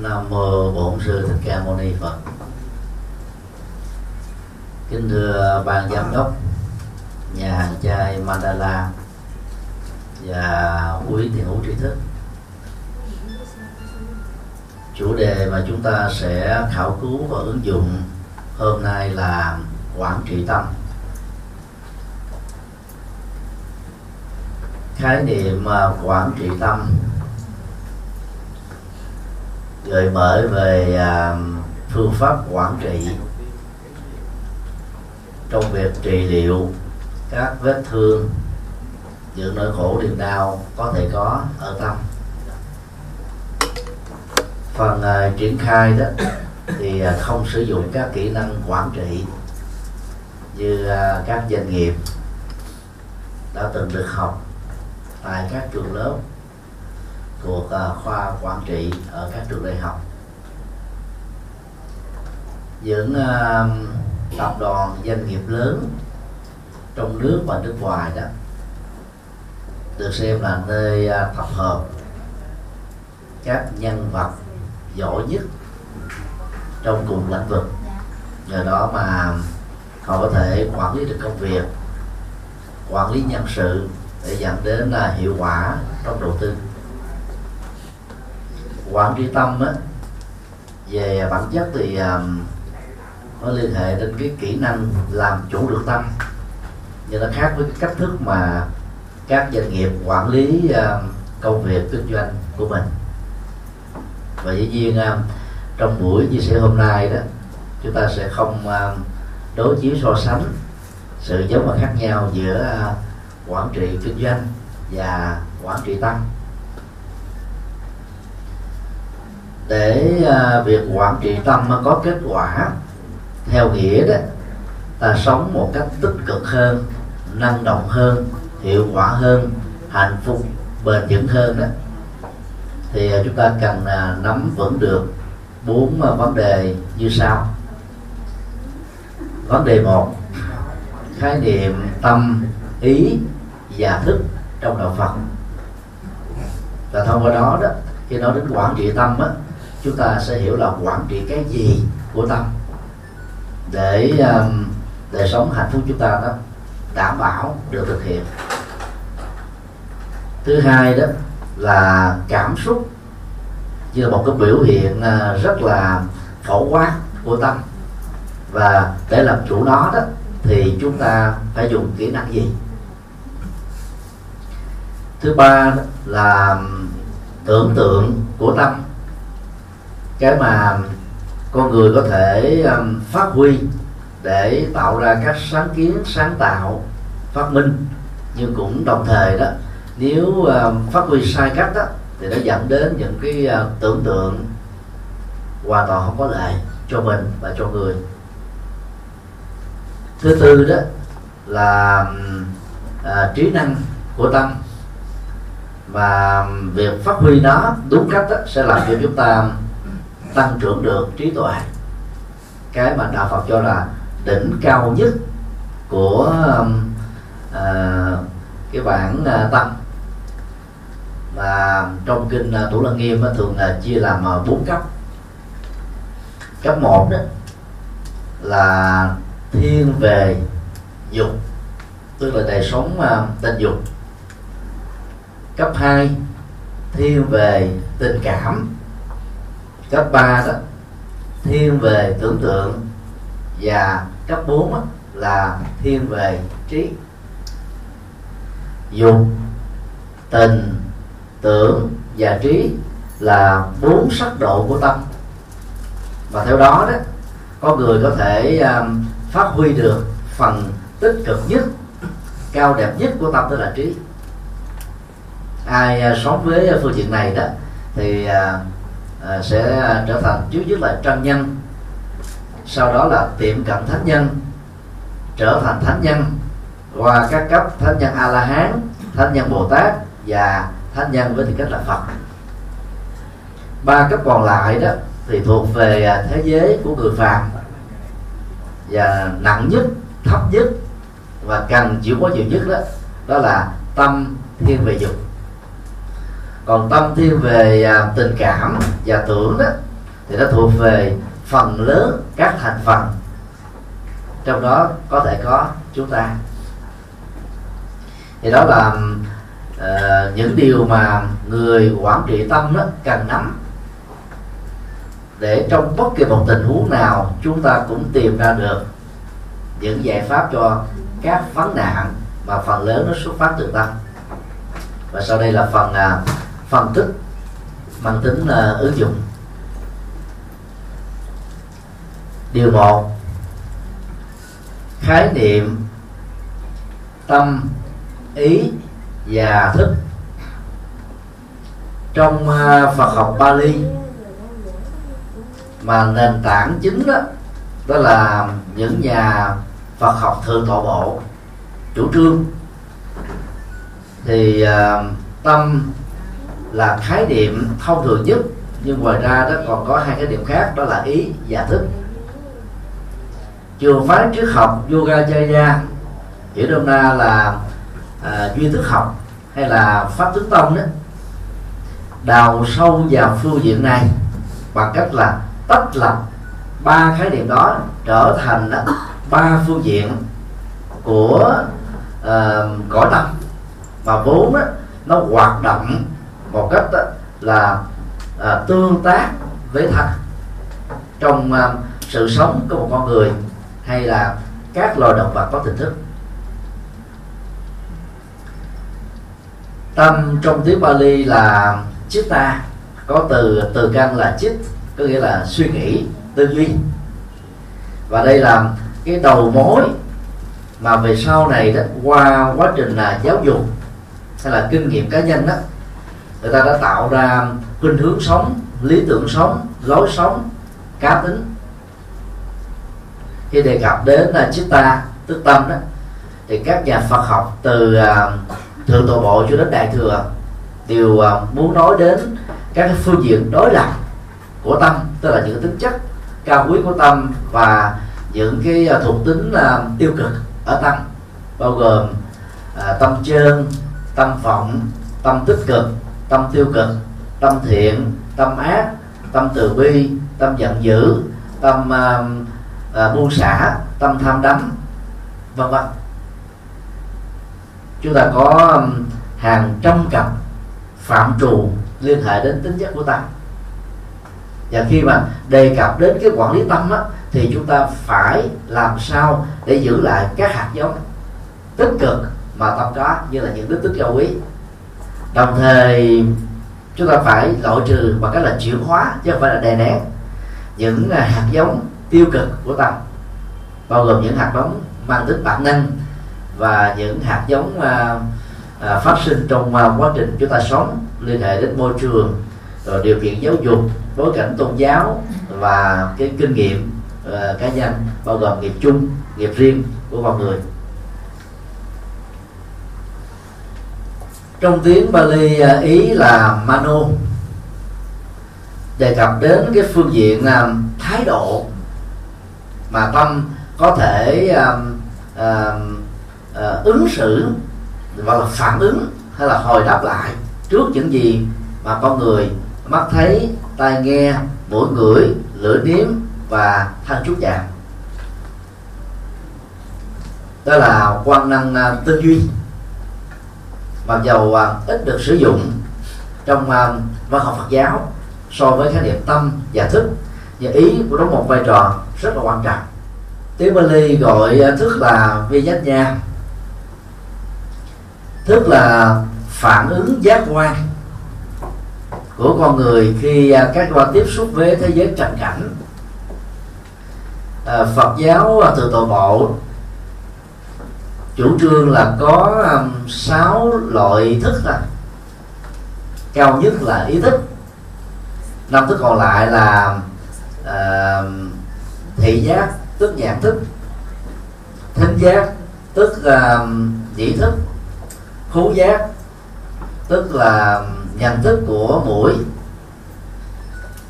Nam mô Bổn sư Thích Ca Mâu Ni Phật. Kính thưa ban giám đốc, nhà hàng chay Mandala và quý thiền hữu trí thức. Chủ đề mà chúng ta sẽ khảo cứu và ứng dụng hôm nay là quản trị tâm. Khái niệm quản trị tâm gợi mở về à, phương pháp quản trị trong việc trị liệu các vết thương những nỗi khổ niềm đau có thể có ở tâm. Phần uh, triển khai đó thì uh, không sử dụng các kỹ năng quản trị như uh, các doanh nghiệp đã từng được học tại các trường lớp thuộc ờ, khoa quản trị ở các trường đại học. Những ờ, tập đoàn doanh nghiệp lớn trong nước và nước ngoài đó, được xem là nơi ờ, tập hợp các nhân vật giỏi nhất trong cùng lĩnh vực. Nhờ đó mà họ có thể quản lý được công việc, quản lý nhân sự để dẫn đến là hiệu quả trong đầu tư quản trị tâm á, về bản chất thì um, nó liên hệ đến cái kỹ năng làm chủ được tâm. Nhưng nó khác với cái cách thức mà các doanh nghiệp quản lý um, công việc kinh doanh của mình. Và dĩ nhiên um, trong buổi chia sẻ hôm nay đó chúng ta sẽ không um, đối chiếu so sánh sự giống và khác nhau giữa uh, quản trị kinh doanh và quản trị tâm. Để à, việc quản trị tâm có kết quả theo nghĩa đó, ta sống một cách tích cực hơn, năng động hơn, hiệu quả hơn, hạnh phúc, bền vững hơn đó. Thì à, chúng ta cần à, nắm vững được bốn vấn đề như sau. Vấn đề một, khái niệm tâm, ý và thức trong đạo Phật. Và thông qua đó đó, khi nói đến quản trị tâm á chúng ta sẽ hiểu là quản trị cái gì của tâm. Để um, đời sống hạnh phúc chúng ta đó đảm bảo được thực hiện. Thứ hai đó là cảm xúc. Như là một cái biểu hiện à, rất là phổ quát của tâm. Và để làm chủ nó đó thì chúng ta phải dùng kỹ năng gì? Thứ ba đó là um, tưởng tượng của tâm cái mà con người có thể um, phát huy để tạo ra các sáng kiến sáng tạo phát minh. Nhưng cũng đồng thời đó nếu um, phát huy sai cách đó thì nó dẫn đến những cái uh, tưởng tượng hoàn toàn không có lợi cho mình và cho người. Thứ tư đó là uh, trí năng của tâm. Và um, việc phát huy nó đúng cách đó, sẽ làm cho chúng ta tăng trưởng được trí tuệ. Cái mà đạo Phật cho là đỉnh cao nhất của uh, cái bản à, uh, tâm và trong kinh uh, Thủ Lăng Nghiêm uh, thường là chia làm uh, bốn cấp. Cấp một đó là thiên về dục tức là đời sống uh, tình dục. Cấp 2 thiên về tình cảm cấp 3 đó. Thiên về tưởng tượng và cấp 4 đó, là thiên về trí. Dục tình tưởng và trí là bốn sắc độ của tâm. Và theo đó đó có người có thể um, phát huy được phần tích cực nhất cao đẹp nhất của tâm tức là trí. Ai uh, sống với phương diện này đó thì uh, à, sẽ trở thành trước nhất là chân nhân. Sau đó là tiệm cận thánh nhân trở thành thánh nhân qua các cấp thánh nhân a la hán thánh nhân bồ tát và thánh nhân với tư cách là phật. Ba cấp còn lại đó thì thuộc về à, thế giới của người phàm. Và nặng nhất thấp nhất và cần chịu quá nhiều nhất đó đó là tâm thiên về dục còn tâm thiên về à, tình cảm và tưởng đó thì nó thuộc về phần lớn các thành phần. Trong đó có thể có chúng ta. Thì đó là uh, những điều mà người quản trị tâm đó cần nắm. Để trong bất kỳ một tình huống nào chúng ta cũng tìm ra được những giải pháp cho các vấn nạn mà phần lớn nó xuất phát từ tâm. Và sau đây là phần uh, phân tích mang tính là ứng dụng. Điều một khái niệm tâm ý và thức. Trong à, Phật học Bali mà nền tảng chính đó đó là những nhà Phật học thượng tọa bộ chủ trương. Thì uh, tâm là khái niệm thông thường nhất nhưng ngoài ra đó còn có hai cái điểm khác đó là ý và thức. Trường phái triết học Yogacaya hiểu đông na là à, duy thức học hay là pháp thức tông đó đào sâu vào phương diện này bằng cách là tách lập ba khái niệm đó trở thành ba phương diện của uh, cõi tâm. Mà vốn đó, nó hoạt động một cách đó là à, tương tác với thật trong à, sự sống của một con người hay là các loài động vật có tình thức. Tâm trong tiếng Bali là chitta có từ từ căn là chit có nghĩa là suy nghĩ tư duy. Và đây là cái đầu mối mà về sau này đó qua quá trình là giáo dục hay là kinh nghiệm cá nhân đó người ta đã tạo ra khuynh hướng sống lý tưởng sống lối sống cá tính. Khi đề cập đến là chitta tức tâm đó thì các nhà Phật học từ uh, thượng tổ bộ cho đến đại thừa đều uh, muốn nói đến các phương diện đối lập của tâm tức là những tính chất cao quý của tâm và những cái uh, thuộc tính uh, tiêu cực ở tâm bao gồm uh, tâm trơn tâm vọng tâm tích cực tâm tiêu cực tâm thiện tâm ác tâm từ bi tâm giận dữ tâm à, à, uh, uh, buông xả tâm tham đắm vân vân. Chúng ta có hàng trăm cặp phạm trù liên hệ đến tính chất của tâm và khi mà đề cập đến cái quản lý tâm á, thì chúng ta phải làm sao để giữ lại các hạt giống tích cực mà tâm có như là những đức tích cao quý đồng thời chúng ta phải loại trừ bằng cách là chuyển hóa chứ không phải là đè nén những à, hạt giống tiêu cực của tâm bao gồm những hạt giống mang tính bản năng và những hạt giống à, à, phát sinh trong à, quá trình chúng ta sống liên hệ đến môi trường rồi điều kiện giáo dục bối cảnh tôn giáo và cái kinh nghiệm à, cá nhân bao gồm nghiệp chung nghiệp riêng của con người. Trong tiếng Bali à, ý là mano. Đề cập đến cái phương diện um, thái độ mà tâm có thể um, uh, uh, ứng xử và là phản ứng hay là hồi đáp lại trước những gì mà con người mắt thấy tai nghe mũi ngửi lưỡi nếm và thân chút chạm đó là quan năng à, uh, tư duy mặc dầu à, ít được sử dụng trong à, văn học Phật giáo so với khái niệm tâm và thức. Và ý của đóng một vai trò rất là quan trọng. Tiếng Bali gọi à, thức là vi giác nha. Thức là phản ứng giác quan của con người khi các quan tiếp xúc với thế giới trần cảnh. À, Phật giáo từ tổ bộ chủ trương là có um, sáu loại thức là cao nhất là ý thức. Năm thức còn lại là uh, thị giác tức nhãn thức. Thính giác tức um, uh, nhĩ thức. Khú giác tức là nhận thức của mũi.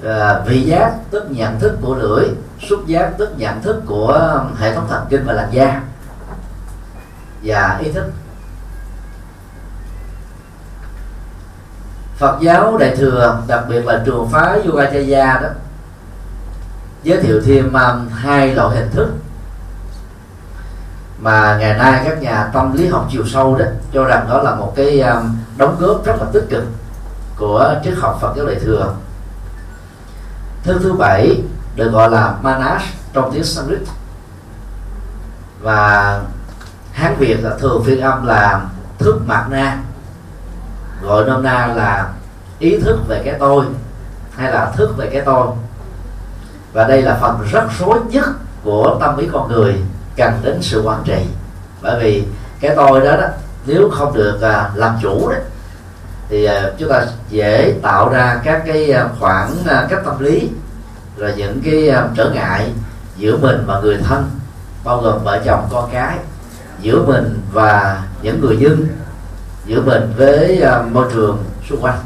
À, vị giác tức nhận thức của lưỡi. Xúc giác tức nhận thức của hệ thống thần kinh và làn da và ý thức. Phật giáo Đại thừa đặc biệt là trường phái Yogacaya đó giới thiệu thêm um, hai loại hình thức mà ngày nay các nhà tâm lý học chiều sâu đó cho rằng đó là một cái um, đóng góp rất là tích cực của triết học Phật giáo Đại thừa. Thứ thứ bảy được gọi là manas trong tiếng Sanskrit và hát việt là thường phiên âm là thức mặt na. Gọi nôm na là ý thức về cái tôi hay là thức về cái tôi. Và đây là phần rất rối nhất của tâm lý con người cần đến sự quản trị. Bởi vì cái tôi đó đó nếu không được à, làm chủ đó thì à, chúng ta dễ tạo ra các cái à, khoảng à, cách tâm lý rồi những cái à, trở ngại giữa mình và người thân bao gồm vợ chồng con cái giữa mình và những người dân giữa mình với uh, môi trường xung quanh.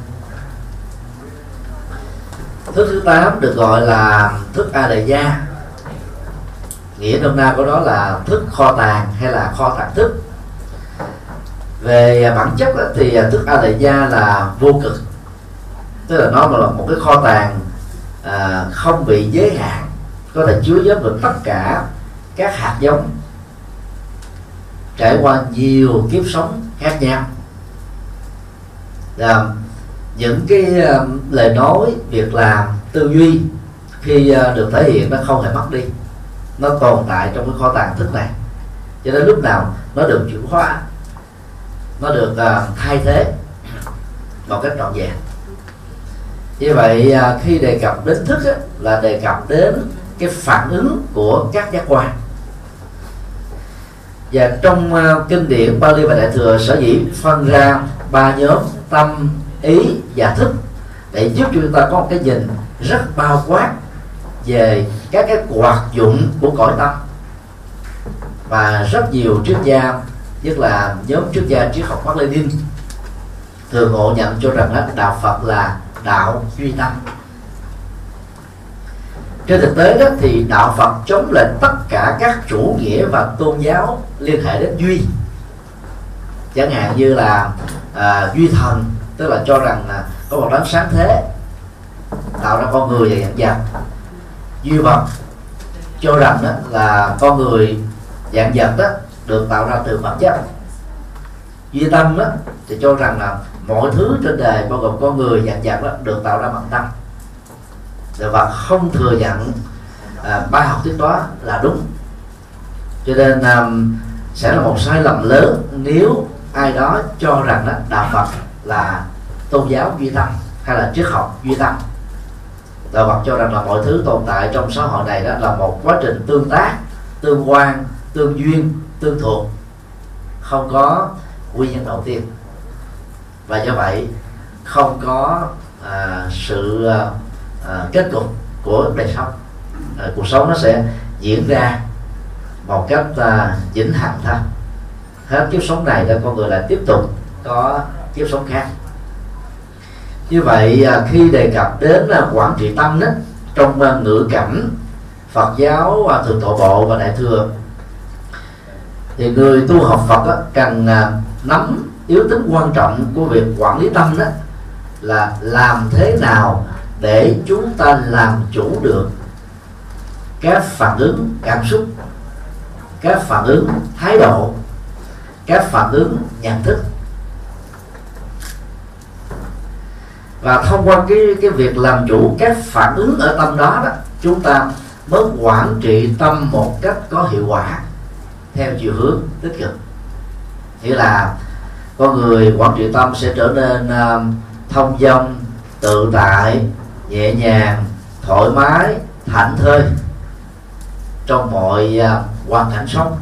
Thức thứ tám được gọi là thức a đề gia. Nghĩa nôm na của đó là thức kho tàng hay là kho tàng thức. Về à, bản chất đó, thì à, thức a đề gia là vô cực. Tức là nó là một cái kho tàng à, không bị giới hạn. Có thể chứa chấp được tất cả các hạt giống trải qua nhiều kiếp sống khác nhau. Là những cái uh, lời nói việc làm tư duy khi uh, được thể hiện nó không hề mất đi. Nó tồn tại trong cái kho tàng thức này. Cho đến lúc nào nó được chuyển hóa nó được uh, thay thế một cách trọn vẹn. Như vậy uh, khi đề cập đến thức á, là đề cập đến cái phản ứng của các giác quan và trong uh, kinh điển Bali và Đại thừa sở dĩ phân ra ba nhóm tâm ý và thức để giúp cho chúng ta có một cái nhìn rất bao quát về các cái hoạt dụng của cõi tâm. Và rất nhiều triết gia nhất là nhóm triết gia triết học Mác Lênin thường ngộ nhận cho rằng đó, đạo Phật là đạo duy tâm trên thực tế đó thì đạo Phật chống lại tất cả các chủ nghĩa và tôn giáo liên hệ đến duy. Chẳng hạn như là à, duy thần tức là cho rằng là có một đấng sáng thế tạo ra con người và dạng vật duy vật cho rằng đó là con người dạng vật đó được tạo ra từ vật chất. Duy tâm đó thì cho rằng là mọi thứ trên đời bao gồm con người dạng vật đó được tạo ra bằng tâm và không thừa nhận à, ba học thuyết đó là đúng. Cho nên à, sẽ là một sai lầm lớn nếu ai đó cho rằng đó đạo Phật là tôn giáo duy tâm hay là triết học duy tâm. Đạo Phật cho rằng là mọi thứ tồn tại trong xã hội này đó là một quá trình tương tác tương quan tương duyên tương thuộc không có nguyên nhân đầu tiên. Và do vậy không có à, sự à, à, kết cục của đời sống à, cuộc sống nó sẽ diễn ra một cách à, vĩnh hằng thôi. Hết kiếp sống này là con người lại tiếp tục có kiếp sống khác. Như vậy à, khi đề cập đến là quản trị tâm đó trong à, ngữ cảnh Phật giáo và thượng tọa bộ và đại thừa thì người tu học Phật đó, cần à, nắm yếu tính quan trọng của việc quản lý tâm đó là làm thế nào để chúng ta làm chủ được các phản ứng cảm xúc các phản ứng thái độ các phản ứng nhận thức. Và thông qua cái cái việc làm chủ các phản ứng ở tâm đó đó chúng ta mới quản trị tâm một cách có hiệu quả theo chiều hướng tích cực. Nghĩa là con người quản trị tâm sẽ trở nên uh, thông dong tự tại nhẹ nhàng thoải mái thảnh thơi trong mọi uh, hoàn cảnh sống.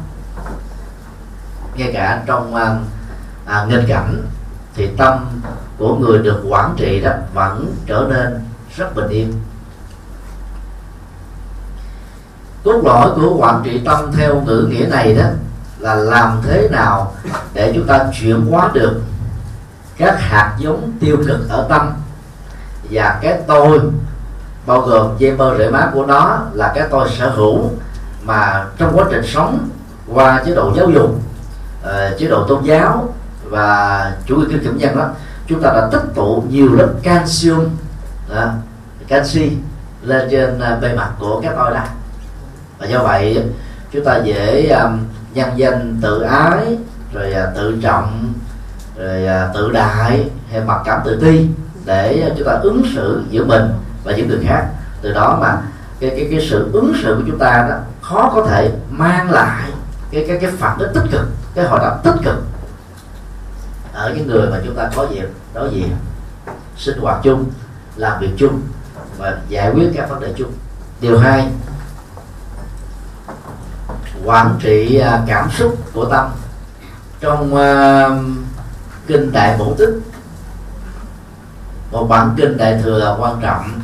Ngay cả trong uh, à, nghịch cảnh thì tâm của người được quản trị đó vẫn trở nên rất bình yên. Cốt lõi của quản trị tâm theo ngữ nghĩa này đó là làm thế nào để chúng ta chuyển hóa được các hạt giống tiêu cực ở tâm và cái tôi bao gồm dây mơ rễ má của nó là cái tôi sở hữu mà trong quá trình sống qua chế độ giáo dục uh, chế độ tôn giáo và chủ nghĩa kinh kiểm nhân đó chúng ta đã tích tụ nhiều lớp calcium đó, canxi lên trên ờ, bề mặt của cái tôi này và do vậy chúng ta dễ um, nhân danh tự ái rồi uh, tự trọng rồi uh, tự đại hay mặc cảm tự ti để chúng ta ứng xử giữa mình và những người khác. Từ đó mà cái cái cái sự ứng xử của chúng ta đó khó có thể mang lại cái cái cái phản ứng tích cực cái hoạt đáp tích cực ở những người mà chúng ta có dịp đối diện sinh hoạt chung làm việc chung và giải quyết các vấn đề chung. Điều hai quản trị à, cảm xúc của tâm trong uh, kinh đại bổ tích một bản kinh đại thừa quan trọng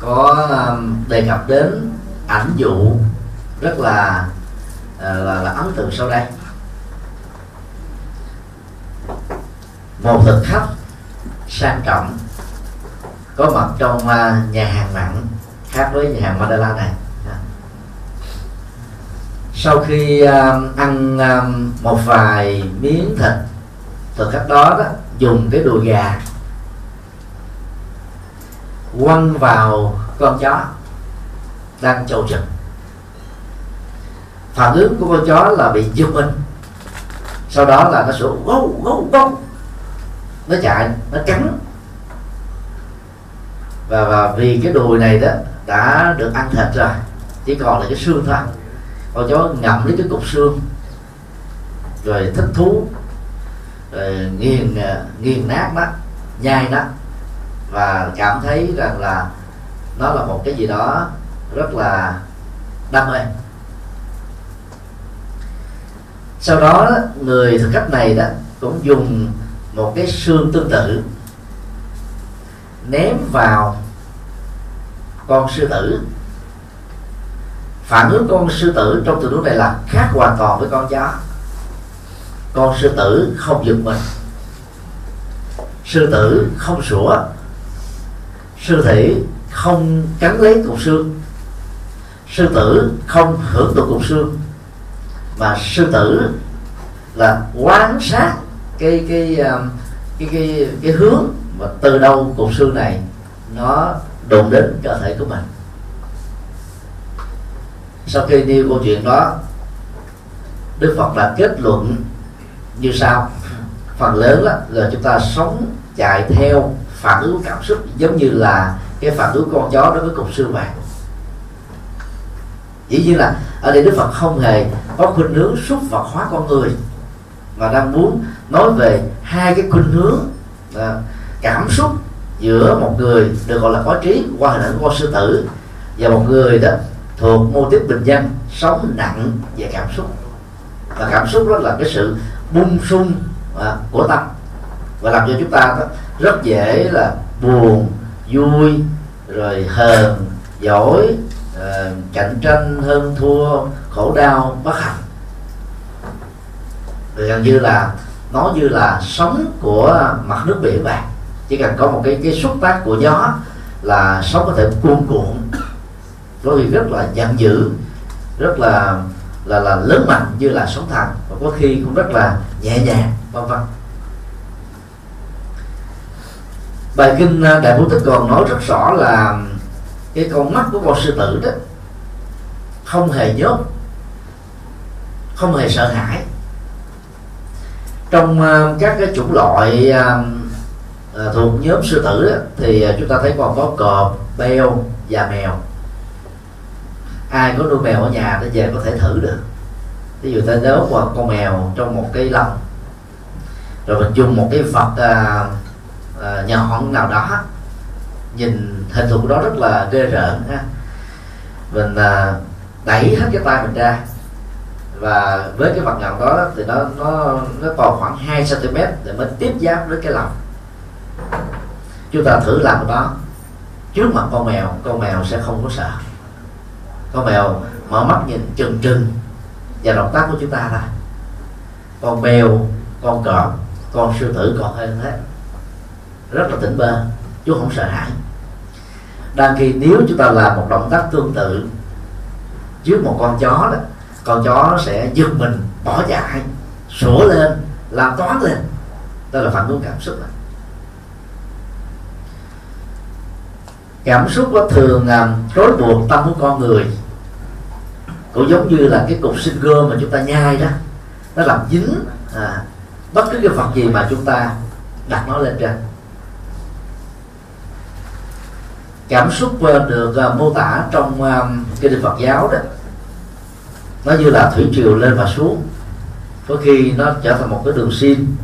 có ờ, đề cập đến ảnh dụ rất là ờ, là, là ấn tượng sau đây một thực khách sang trọng có mặt trong ờ, nhà hàng mặn khác với nhà hàng Mandala này. Dạ. Sau khi ăn một vài miếng thịt thực khách đó, đó dùng cái đùi gà quăng vào con chó đang chầu trực phản ứng của con chó là bị giật mình. Sau đó là nó sủa gâu gâu gâu nó chạy nó cắn. Và, và vì cái đùi này đó đã được ăn thịt rồi chỉ còn là cái xương thôi. Con chó ngậm lấy cái cục xương rồi thích thú rồi nghiền à, nghiền nát nó nhai nó và cảm thấy rằng là nó là một cái gì đó rất là đam mê. Sau đó, người thực khách này đó cũng dùng một cái xương tương tự ném vào con sư tử. Phản ứng con sư tử trong tình huống này là khác hoàn toàn với con chó. Con sư tử không giật mình. Sư tử không sủa sư thị không cắn lấy cục xương. Sư tử không hưởng thụ cục xương. Mà sư tử là quan sát cái cái um, cái cái cái hướng và từ đâu cục xương này nó đụng đến cơ thể của mình. Sau khi nêu câu chuyện đó, đức phật đã kết luận như sau. Phần lớn đó là chúng ta sống chạy theo phản ứng cảm xúc giống như là cái phản ứng con chó đối với cục xương vàng dĩ nhiên là ở đây đức phật không hề có khuynh hướng xúc vật hóa con người mà đang muốn nói về hai cái khuynh hướng à, cảm xúc giữa một người được gọi là có trí qua hình ảnh con sư tử và một người đó thuộc mô tiếp bình dân sống nặng về cảm xúc. Và cảm xúc đó là cái sự bung sung à, của tâm. Và làm cho chúng ta đó rất dễ là buồn vui rồi hờn giỏi uh, ờ, cạnh tranh hơn thua khổ đau bất hạnh. Rồi gần như là nó như là sống của mặt nước biển vậy. Chỉ cần có một cái cái xúc tác của gió là sống có thể cuồn cuộn. Có khi rất là giận dữ rất là là là lớn mạnh như là sóng thần. Và có khi cũng rất là nhẹ nhàng vân vân. Bài kinh à, đại bố tích còn nói rất rõ là cái con mắt của con sư tử đó không hề nhốt không hề sợ hãi. Trong à, các cái chủng loại à, thuộc nhóm sư tử đó, thì chúng ta thấy còn có cọp beo và mèo. Ai có nuôi mèo ở nhà thì về có thể thử được. Ví dụ ta nếu mà con mèo trong một cái lồng rồi mình dùng một cái vật Ờ, uh, uh, nhọn nào đó nhìn hình thù đó rất là ghê rợn ha. Mình à, đẩy hết cái tay mình ra. Và với cái vật nhọn đó thì nó nó nó còn khoảng 2 cm để mới tiếp giáp với cái lòng. Chúng ta thử làm cái đó. Trước mặt con mèo con mèo sẽ không có sợ. Con mèo mở mắt nhìn trừng trừng và động tác của chúng ta thôi. Con mèo con cọp con sư tử còn hơn thế rất là tỉnh bơ chú không sợ hãi. Đang khi nếu chúng ta làm một động tác tương tự trước một con chó đó con chó sẽ giật mình bỏ chạy sủa lên làm toán lên. Đó là phản ứng cảm xúc này cảm xúc nó thường làm rối buộc tâm của con người. Cũng giống như là cái cục sinh gơ mà chúng ta nhai đó. Nó làm dính à, bất cứ cái vật gì mà chúng ta đặt nó lên trên. Cảm xúc được à, mô tả trong à, kinh Phật giáo đó. Nó như là thủy triều lên và xuống. Có khi nó trở thành một cái đường xin.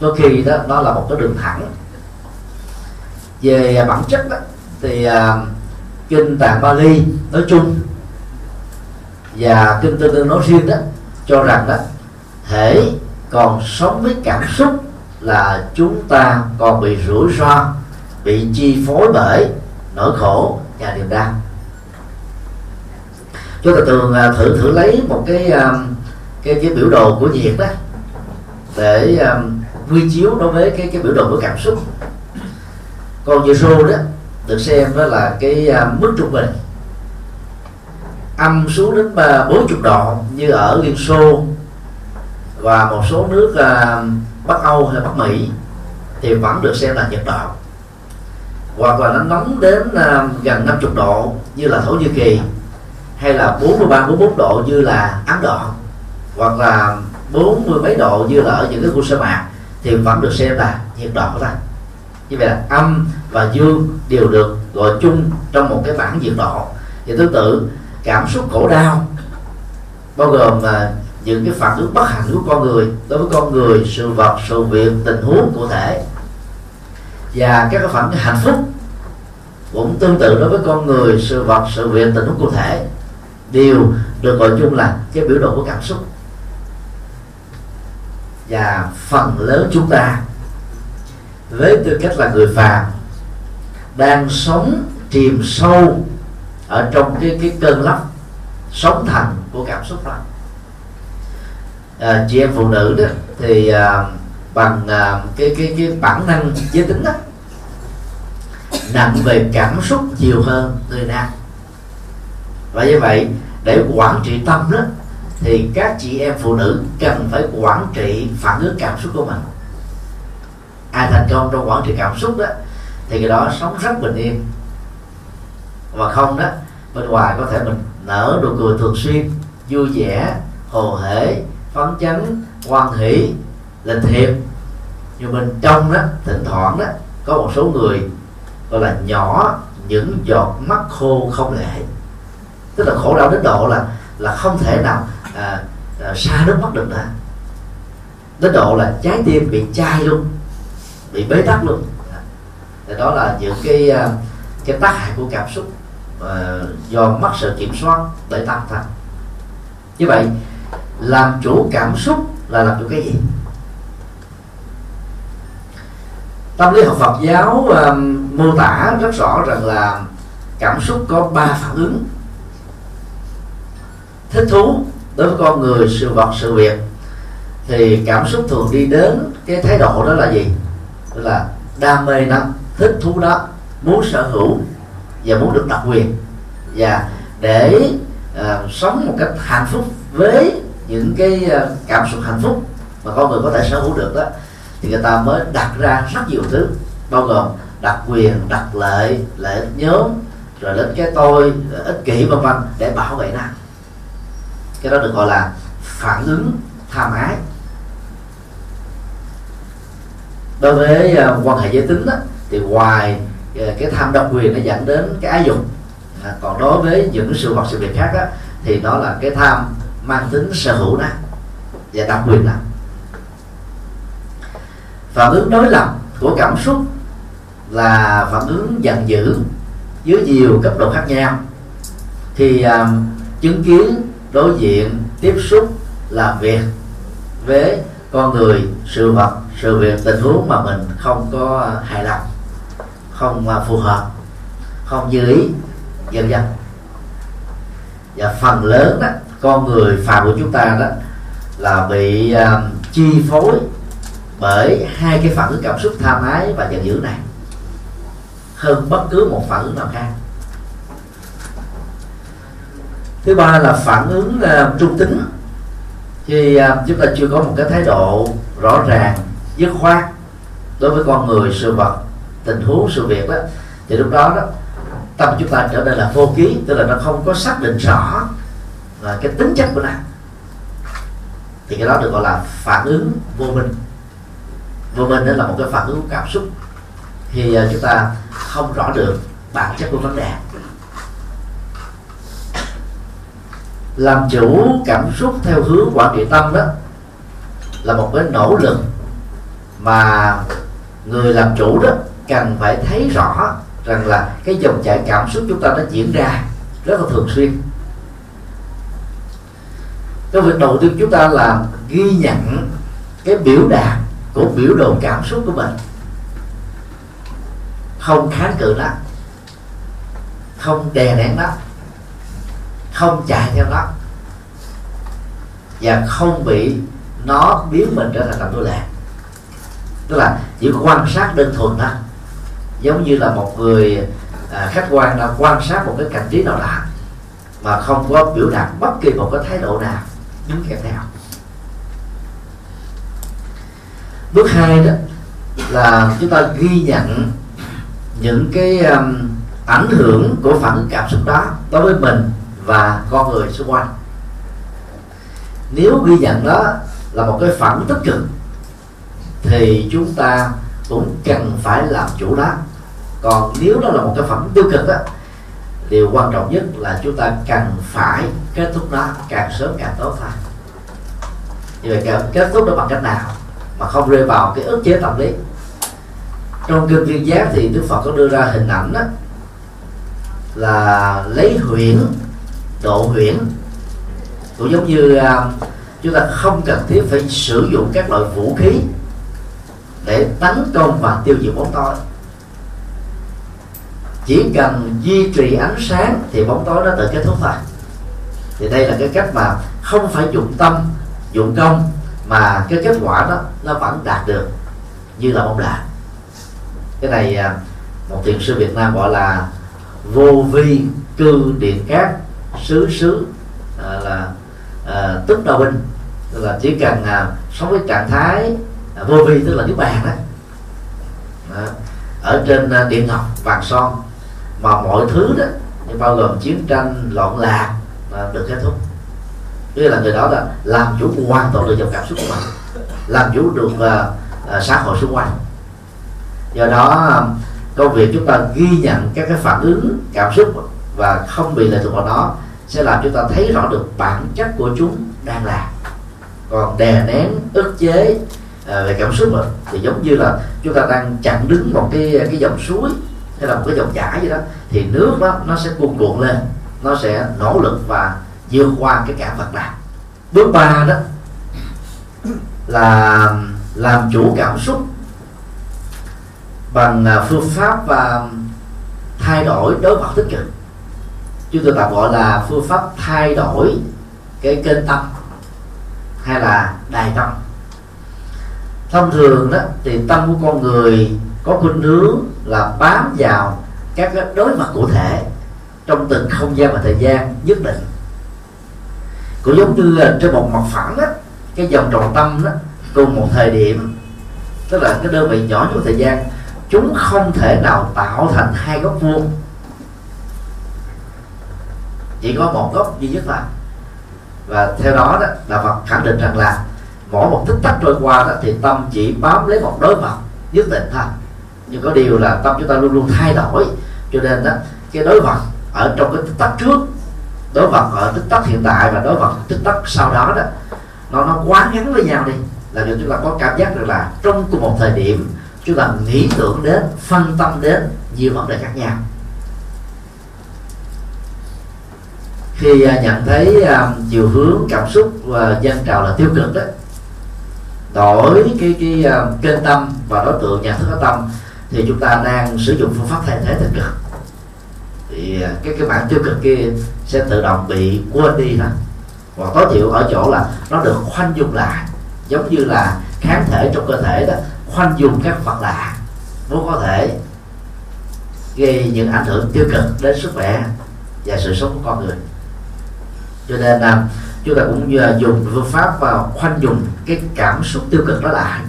Có khi đó nó là một cái đường thẳng. Về bản chất đó, thì uh, kinh tạng Bali nói chung và kinh tương đương nói riêng đó cho rằng đó thể còn sống với cảm xúc là chúng ta còn bị rủi ro bị chi phối bởi nỗi khổ và niềm đau. Chúng ta thường à, thử thử lấy một cái à, cái cái biểu đồ của nhiệt đó để um, quy chiếu đối với cái cái biểu đồ của cảm xúc. Còn nhiệt rô đó được xem đó là cái uh, mức trung bình. Âm xuống đến bốn chục độ như ở liên xô và một số nước uh, bắc âu hay bắc mỹ thì vẫn được xem là nhiệt độ hoặc là nó nóng đến uh, gần 50 độ như là thổ nhĩ kỳ hay là 43 44 độ như là ấn độ hoặc là bốn mươi mấy độ như là ở những cái khu sa mạc thì vẫn được xem là nhiệt độ thôi như vậy là âm và dương đều được gọi chung trong một cái bảng nhiệt độ. Và tương tự cảm xúc khổ đau bao gồm là những cái phản ứng bất hạnh của con người đối với con người sự vật sự việc tình huống cụ thể và các cái phản hạnh phúc cũng tương tự đối với con người sự vật sự việc tình huống cụ thể đều được gọi chung là cái biểu đồ của cảm xúc. Và phần lớn chúng ta với tư cách là người phàm đang sống chìm sâu ở trong cái cái cơn lốc sống thành của cảm xúc đó. À, chị em phụ nữ đó thì à, bằng uh, cái cái cái bản năng giới tính đó nặng về cảm xúc nhiều hơn người nam. Và như vậy để quản trị tâm đó thì các chị em phụ nữ cần phải quản trị phản ứng cảm xúc của mình. Ai thành công trong quản trị cảm xúc đó thì cái đó sống rất bình yên. Và không đó bên ngoài có thể mình nở nụ cười thường xuyên vui vẻ hồ hể phấn chấn hoan hỷ lịch thiệp nhưng bên trong đó thỉnh thoảng đó có một số người gọi là nhỏ những giọt mắt khô không lệ. Tức là khổ đau đến độ là là không thể nào à, à, xa nước mắt được nữa. Đến độ là trái tim bị chai luôn bị bế tắc luôn. Thì đó là những cái à, cái tác hại của cảm xúc à, do mất sự kiểm soát để tâm thôi như vậy làm chủ cảm xúc là làm chủ cái gì? Tâm lý học Phật giáo um, mô tả rất rõ rằng là cảm xúc có ba phản ứng. Thích thú đối với con người sự vật sự việc. Thì cảm xúc thường đi đến cái thái độ đó là gì? Tức là đam mê nó thích thú đó muốn sở hữu và muốn được đặc quyền. Và để uh, sống một cách hạnh phúc với những cái uh, cảm xúc hạnh phúc mà con người có thể sở hữu được đó thì người ta mới đặt ra rất nhiều thứ bao gồm đặc quyền đặc lợi ích nhóm rồi đến cái tôi ích kỷ vân vân để bảo vệ nó. Cái đó được gọi là phản ứng tham ái đối với uh, quan hệ giới tính đó, thì ngoài uh, cái tham độc quyền nó dẫn đến cái ái dục à, còn đối với những sự vật sự việc khác đó, thì nó là cái tham mang tính sở hữu đó và đặc quyền nào phản ứng đối lập của cảm xúc là phản ứng giận dữ dưới nhiều cấp độ khác nhau. Thì uh, chứng kiến đối diện tiếp xúc làm việc với con người sự vật sự việc tình huống mà mình không có hài lòng không à, phù hợp không như ý dần dần và phần lớn đó con người phàm của chúng ta đó là bị uh, chi phối bởi hai cái phản ứng cảm xúc tham ái và giận dữ này hơn bất cứ một phản ứng nào khác. Thứ ba là phản ứng uh, trung tính. Khi uh, à, chúng ta chưa có một cái thái độ rõ ràng dứt khoát đối với con người sự vật tình huống sự việc đó. Thì lúc đó đó tâm chúng ta trở nên là vô ký tức là nó không có xác định rõ là cái tính chất của nó. Thì cái đó được gọi là phản ứng vô minh vô minh đó là một cái phản ứng cảm xúc. Thì à, chúng ta không rõ được bản chất của vấn đề. Làm chủ cảm xúc theo hướng quản trị tâm đó là một cái nỗ lực mà người làm chủ đó cần phải thấy rõ rằng là cái dòng chảy cảm xúc chúng ta nó diễn ra rất là thường xuyên. Cái việc đầu tiên chúng ta là ghi nhận cái biểu đạt của biểu đồ cảm xúc của mình. Không kháng cự nó. Không đè nén nó. Không chạy theo nó. Và không bị nó biến mình trở thành làm tôi lệ tức là chỉ quan sát đơn thuần đó giống như là một người à, khách quan đang quan sát một cái cảnh trí nào đó mà không có biểu đạt bất kỳ một cái thái độ nào đứng kèm theo. Bước hai đó là chúng ta ghi nhận những cái um, ảnh hưởng của phản cảm xúc đó đối với mình và con người xung quanh. Nếu ghi nhận đó là một cái phản tích cực thì chúng ta cũng cần phải làm chủ đó. Còn nếu đó là một cái phản tiêu cực đó điều quan trọng nhất là chúng ta cần phải kết thúc nó càng sớm càng tốt thôi. Như vậy kết thúc nó bằng cách nào? Mà không rơi vào cái ức chế tâm lý. Trong kinh viên giác thì đức phật có đưa ra hình ảnh đó là lấy huyễn độ huyễn cũng giống như à, chúng ta không cần thiết phải sử dụng các loại vũ khí để tấn công và tiêu diệt bóng tối. Chỉ cần duy trì ánh sáng thì bóng tối nó tự kết thúc thôi. Thì đây là cái cách mà không phải dụng tâm dụng công mà cái kết quả đó nó vẫn đạt được như là mong đạt cái này à, một thiền sư Việt Nam gọi là vô vi cư điện cát xứ xứ à, là à, tức đào binh tức là chỉ cần à, sống với trạng thái à, vô vi tức là nước bàn đó. À, ở trên à, điện ngọc vàng son. Mà mọi thứ đó như bao gồm chiến tranh loạn lạc à, được kết thúc nghĩa là người đó là làm chủ hoàn toàn được dòng cảm xúc của mình làm chủ được uh, uh, xã hội xung quanh. Do đó công việc chúng ta ghi nhận các cái phản ứng cảm xúc và không bị lệ thuộc vào nó sẽ làm chúng ta thấy rõ được bản chất của chúng đang là. Còn đè nén ức chế ờ, về cảm xúc thì giống như là chúng ta đang chặn đứng một cái cái dòng suối hay là một cái dòng chảy gì đó thì nước đó nó sẽ cuồn cuộn lên nó sẽ nỗ lực và vượt qua cái cảm vật nào bước ba đó là làm chủ cảm xúc bằng à, phương pháp và thay đổi đối mặt tích cực. Chúng tôi tạm gọi là phương pháp thay đổi cái kênh tâm hay là đài tâm. Thông thường đó thì tâm của con người có khuynh hướng là bám vào các đối mặt cụ thể trong từng không gian và thời gian nhất định cũng giống như trên một mặt phẳng đó cái dòng trọng tâm đó cùng một thời điểm. Tức là cái đơn vị nhỏ nhất thời gian, chúng không thể nào tạo thành hai góc vuông. Chỉ có một góc duy nhất là và theo đó đó là Phật khẳng định rằng là mỗi một tích tắc trôi qua đó thì tâm chỉ bám lấy một đối vật nhất định thôi. Nhưng có điều là tâm chúng ta luôn luôn thay đổi. Cho nên đó, cái đối vật ở trong cái tích tắc trước đối vật ở tích tắc hiện tại và đối vật tích tắc sau đó đó nó nó quá ngắn với nhau đi là chúng ta có cảm giác được là trong cùng một thời điểm chúng ta nghĩ tưởng đến phân tâm đến nhiều vấn đề khác nhau. Khi à, nhận thấy à, chiều hướng cảm xúc và dân trào là tiêu cực đó đổi cái cái uh, kênh tâm và đối tượng nhận thức tâm thì chúng ta đang sử dụng phương pháp thay thế tích cực thì à, cái cái bản tiêu cực kia sẽ tự động bị quên đi thôi và tối thiểu ở chỗ là nó được khoanh dùng lại. Giống như là kháng thể trong cơ thể đó, khoanh dùng các vật lạ. Nó có thể gây những ảnh hưởng tiêu cực đến sức khỏe và sự sống của con người. Cho nên là chúng ta cũng à, dùng phương pháp và khoanh dùng cái cảm xúc tiêu cực đó lại.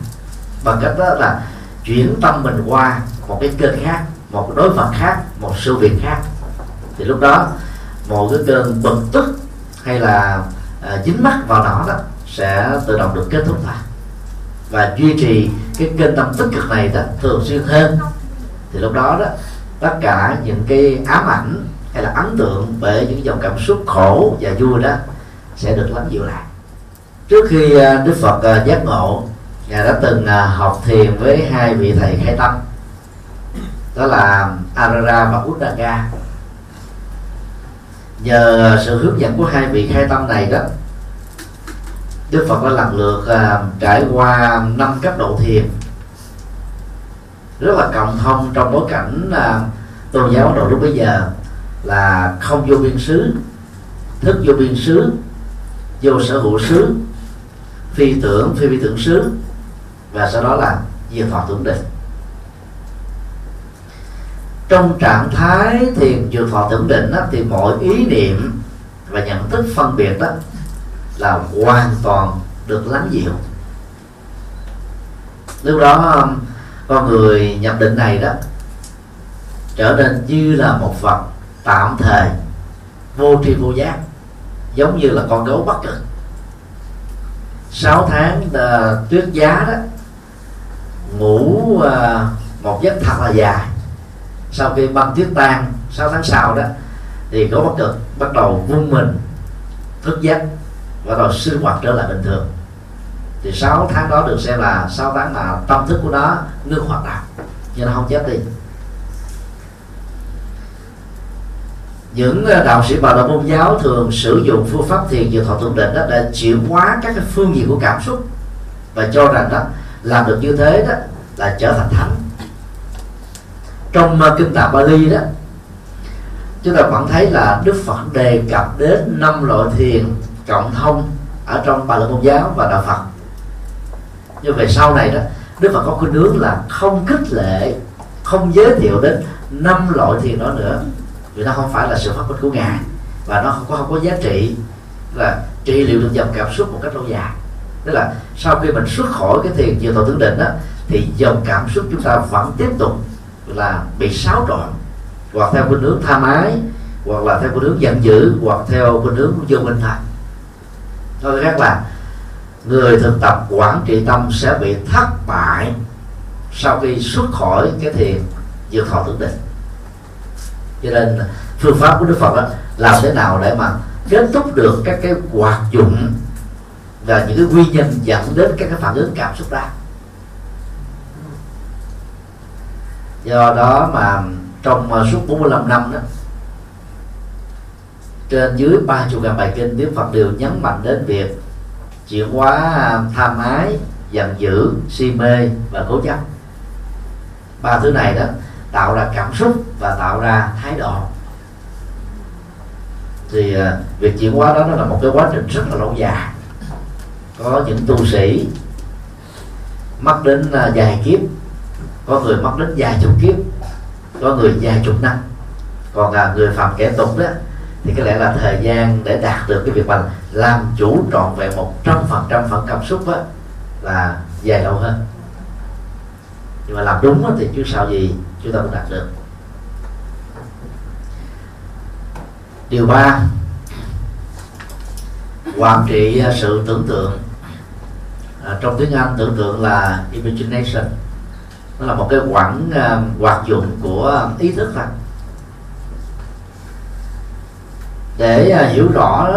Bằng cách đó là chuyển tâm mình qua một cái kênh khác, một đối vật khác, một sự việc khác thì lúc đó một cái cơn bực tức hay là à, dính mắt vào nó đó sẽ tự động được kết thúc lại. Và duy trì cái kênh tâm tích cực này đó thường xuyên hơn. Thì lúc đó đó tất cả những cái ám ảnh hay là ấn tượng về những dòng cảm xúc khổ và vui đó sẽ được lắng dịu lại. Trước khi à, đức phật à, giác ngộ ngài đã từng à, học thiền với hai vị thầy khai tâm. Đó là Arara và Uddaka nhờ sự hướng dẫn của hai vị khai tâm này đó Đức Phật đã lần lượt uh, trải qua năm cấp độ thiền. Rất là cộng thông trong bối cảnh uh, tôn giáo đầu lúc bây giờ là không vô biên xứ thức vô biên xứ vô sở hữu xứ phi tưởng phi vi tưởng xứ và sau đó là diệt phật tưởng định trong trạng thái thiền diệt thọ tưởng định đó, thì mọi ý niệm và nhận thức phân biệt đó là hoàn toàn được lắng dịu. Lúc đó um, con người nhập định này đó trở nên như là một vật tạm thời vô tri vô giác giống như là con gấu bất cực. 6 tháng uh, tuyết giá đó ngủ uh, một giấc thật là dài sau khi băng tuyết tan 6 tháng sau đó, thì gấu bất cực bắt đầu vung mình, thức giấc, bắt đầu sinh hoạt trở lại bình thường. Thì 6 tháng đó được xem là 6 tháng mà tâm thức của nó ngưng hoạt động nhưng nó không chết đi. Những ờ, đạo sĩ bà đạo môn giáo thường sử dụng phương pháp thiền diệt thọ tưởng định đó để chuyển hóa các cái phương diện của cảm xúc và cho rằng đó, làm được như thế đó là trở thành thánh trong ờ, kinh tạng Bali đó, chúng ta vẫn thấy là Đức Phật đề cập đến năm loại thiền cộng thông ở trong bà Lợi môn giáo và đạo Phật. Nhưng về sau này đó, Đức Phật có khuyên hướng là không khích lệ, không giới thiệu đến năm loại thiền đó nữa, vì nó không phải là sự phát minh của ngài và nó không có không có giá trị là trị liệu được dòng cảm xúc một cách lâu dài. Tức là sau khi mình xuất khỏi cái thiền diệu thọ tướng định đó, thì dòng cảm xúc chúng ta vẫn tiếp tục là bị xáo trộn hoặc theo khuynh hướng tha mái hoặc là theo khuynh hướng giận dữ hoặc theo khuynh hướng vô minh thật. Nói khác là người thực tập quản trị tâm sẽ bị thất bại sau khi xuất khỏi cái thiền diệu thọ tưởng định cho nên phương pháp của đức phật đó, làm thế nào để mà kết thúc được các cái hoạt dụng và những cái nguyên nhân dẫn đến các cái phản ứng cảm xúc đó do đó mà trong à, suốt 45 năm đó, trên dưới ba chục ngàn bài kinh Đức Phật đều nhấn mạnh đến việc chuyển hóa à, tham ái, giận dữ, si mê và cố chấp. Ba thứ này đó tạo ra cảm xúc và tạo ra thái độ. Thì à, việc chuyển hóa đó nó là một cái quá trình rất là lâu dài. Có những tu sĩ mất đến dài vài kiếp có người mất đến vài chục kiếp có người vài chục năm. Còn là người phạm kẻ tục đó thì có lẽ là thời gian để đạt được cái việc mà làm chủ trọn vẹn một trăm phần trăm phần cảm xúc đó, là dài lâu hơn. Nhưng mà làm đúng thì chứ sao gì chúng ta cũng đạt được. Điều ba quản trị sự tưởng tượng. À, trong tiếng Anh tưởng tượng là imagination nó là một cái quãng uh, hoạt dụng của ờ, ý thức thôi. Để uh, hiểu rõ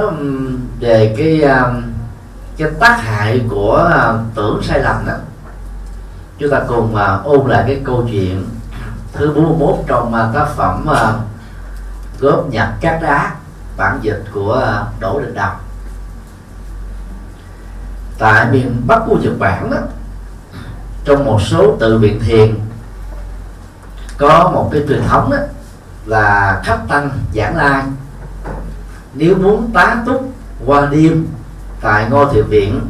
về cái uh, cái tác hại của uh, tưởng sai lầm đó chúng ta cùng uh, ôn lại cái câu chuyện thứ 41 trong uh, tác phẩm uh, góp nhặt cát đá bản dịch của uh, Đỗ Đình Đạo tại miền Bắc của Nhật Bản đó trong một số tự viện thiền có một cái truyền thống đó là khắp tăng giảng lai. Nếu muốn tá túc qua đêm tại ngôi thiền viện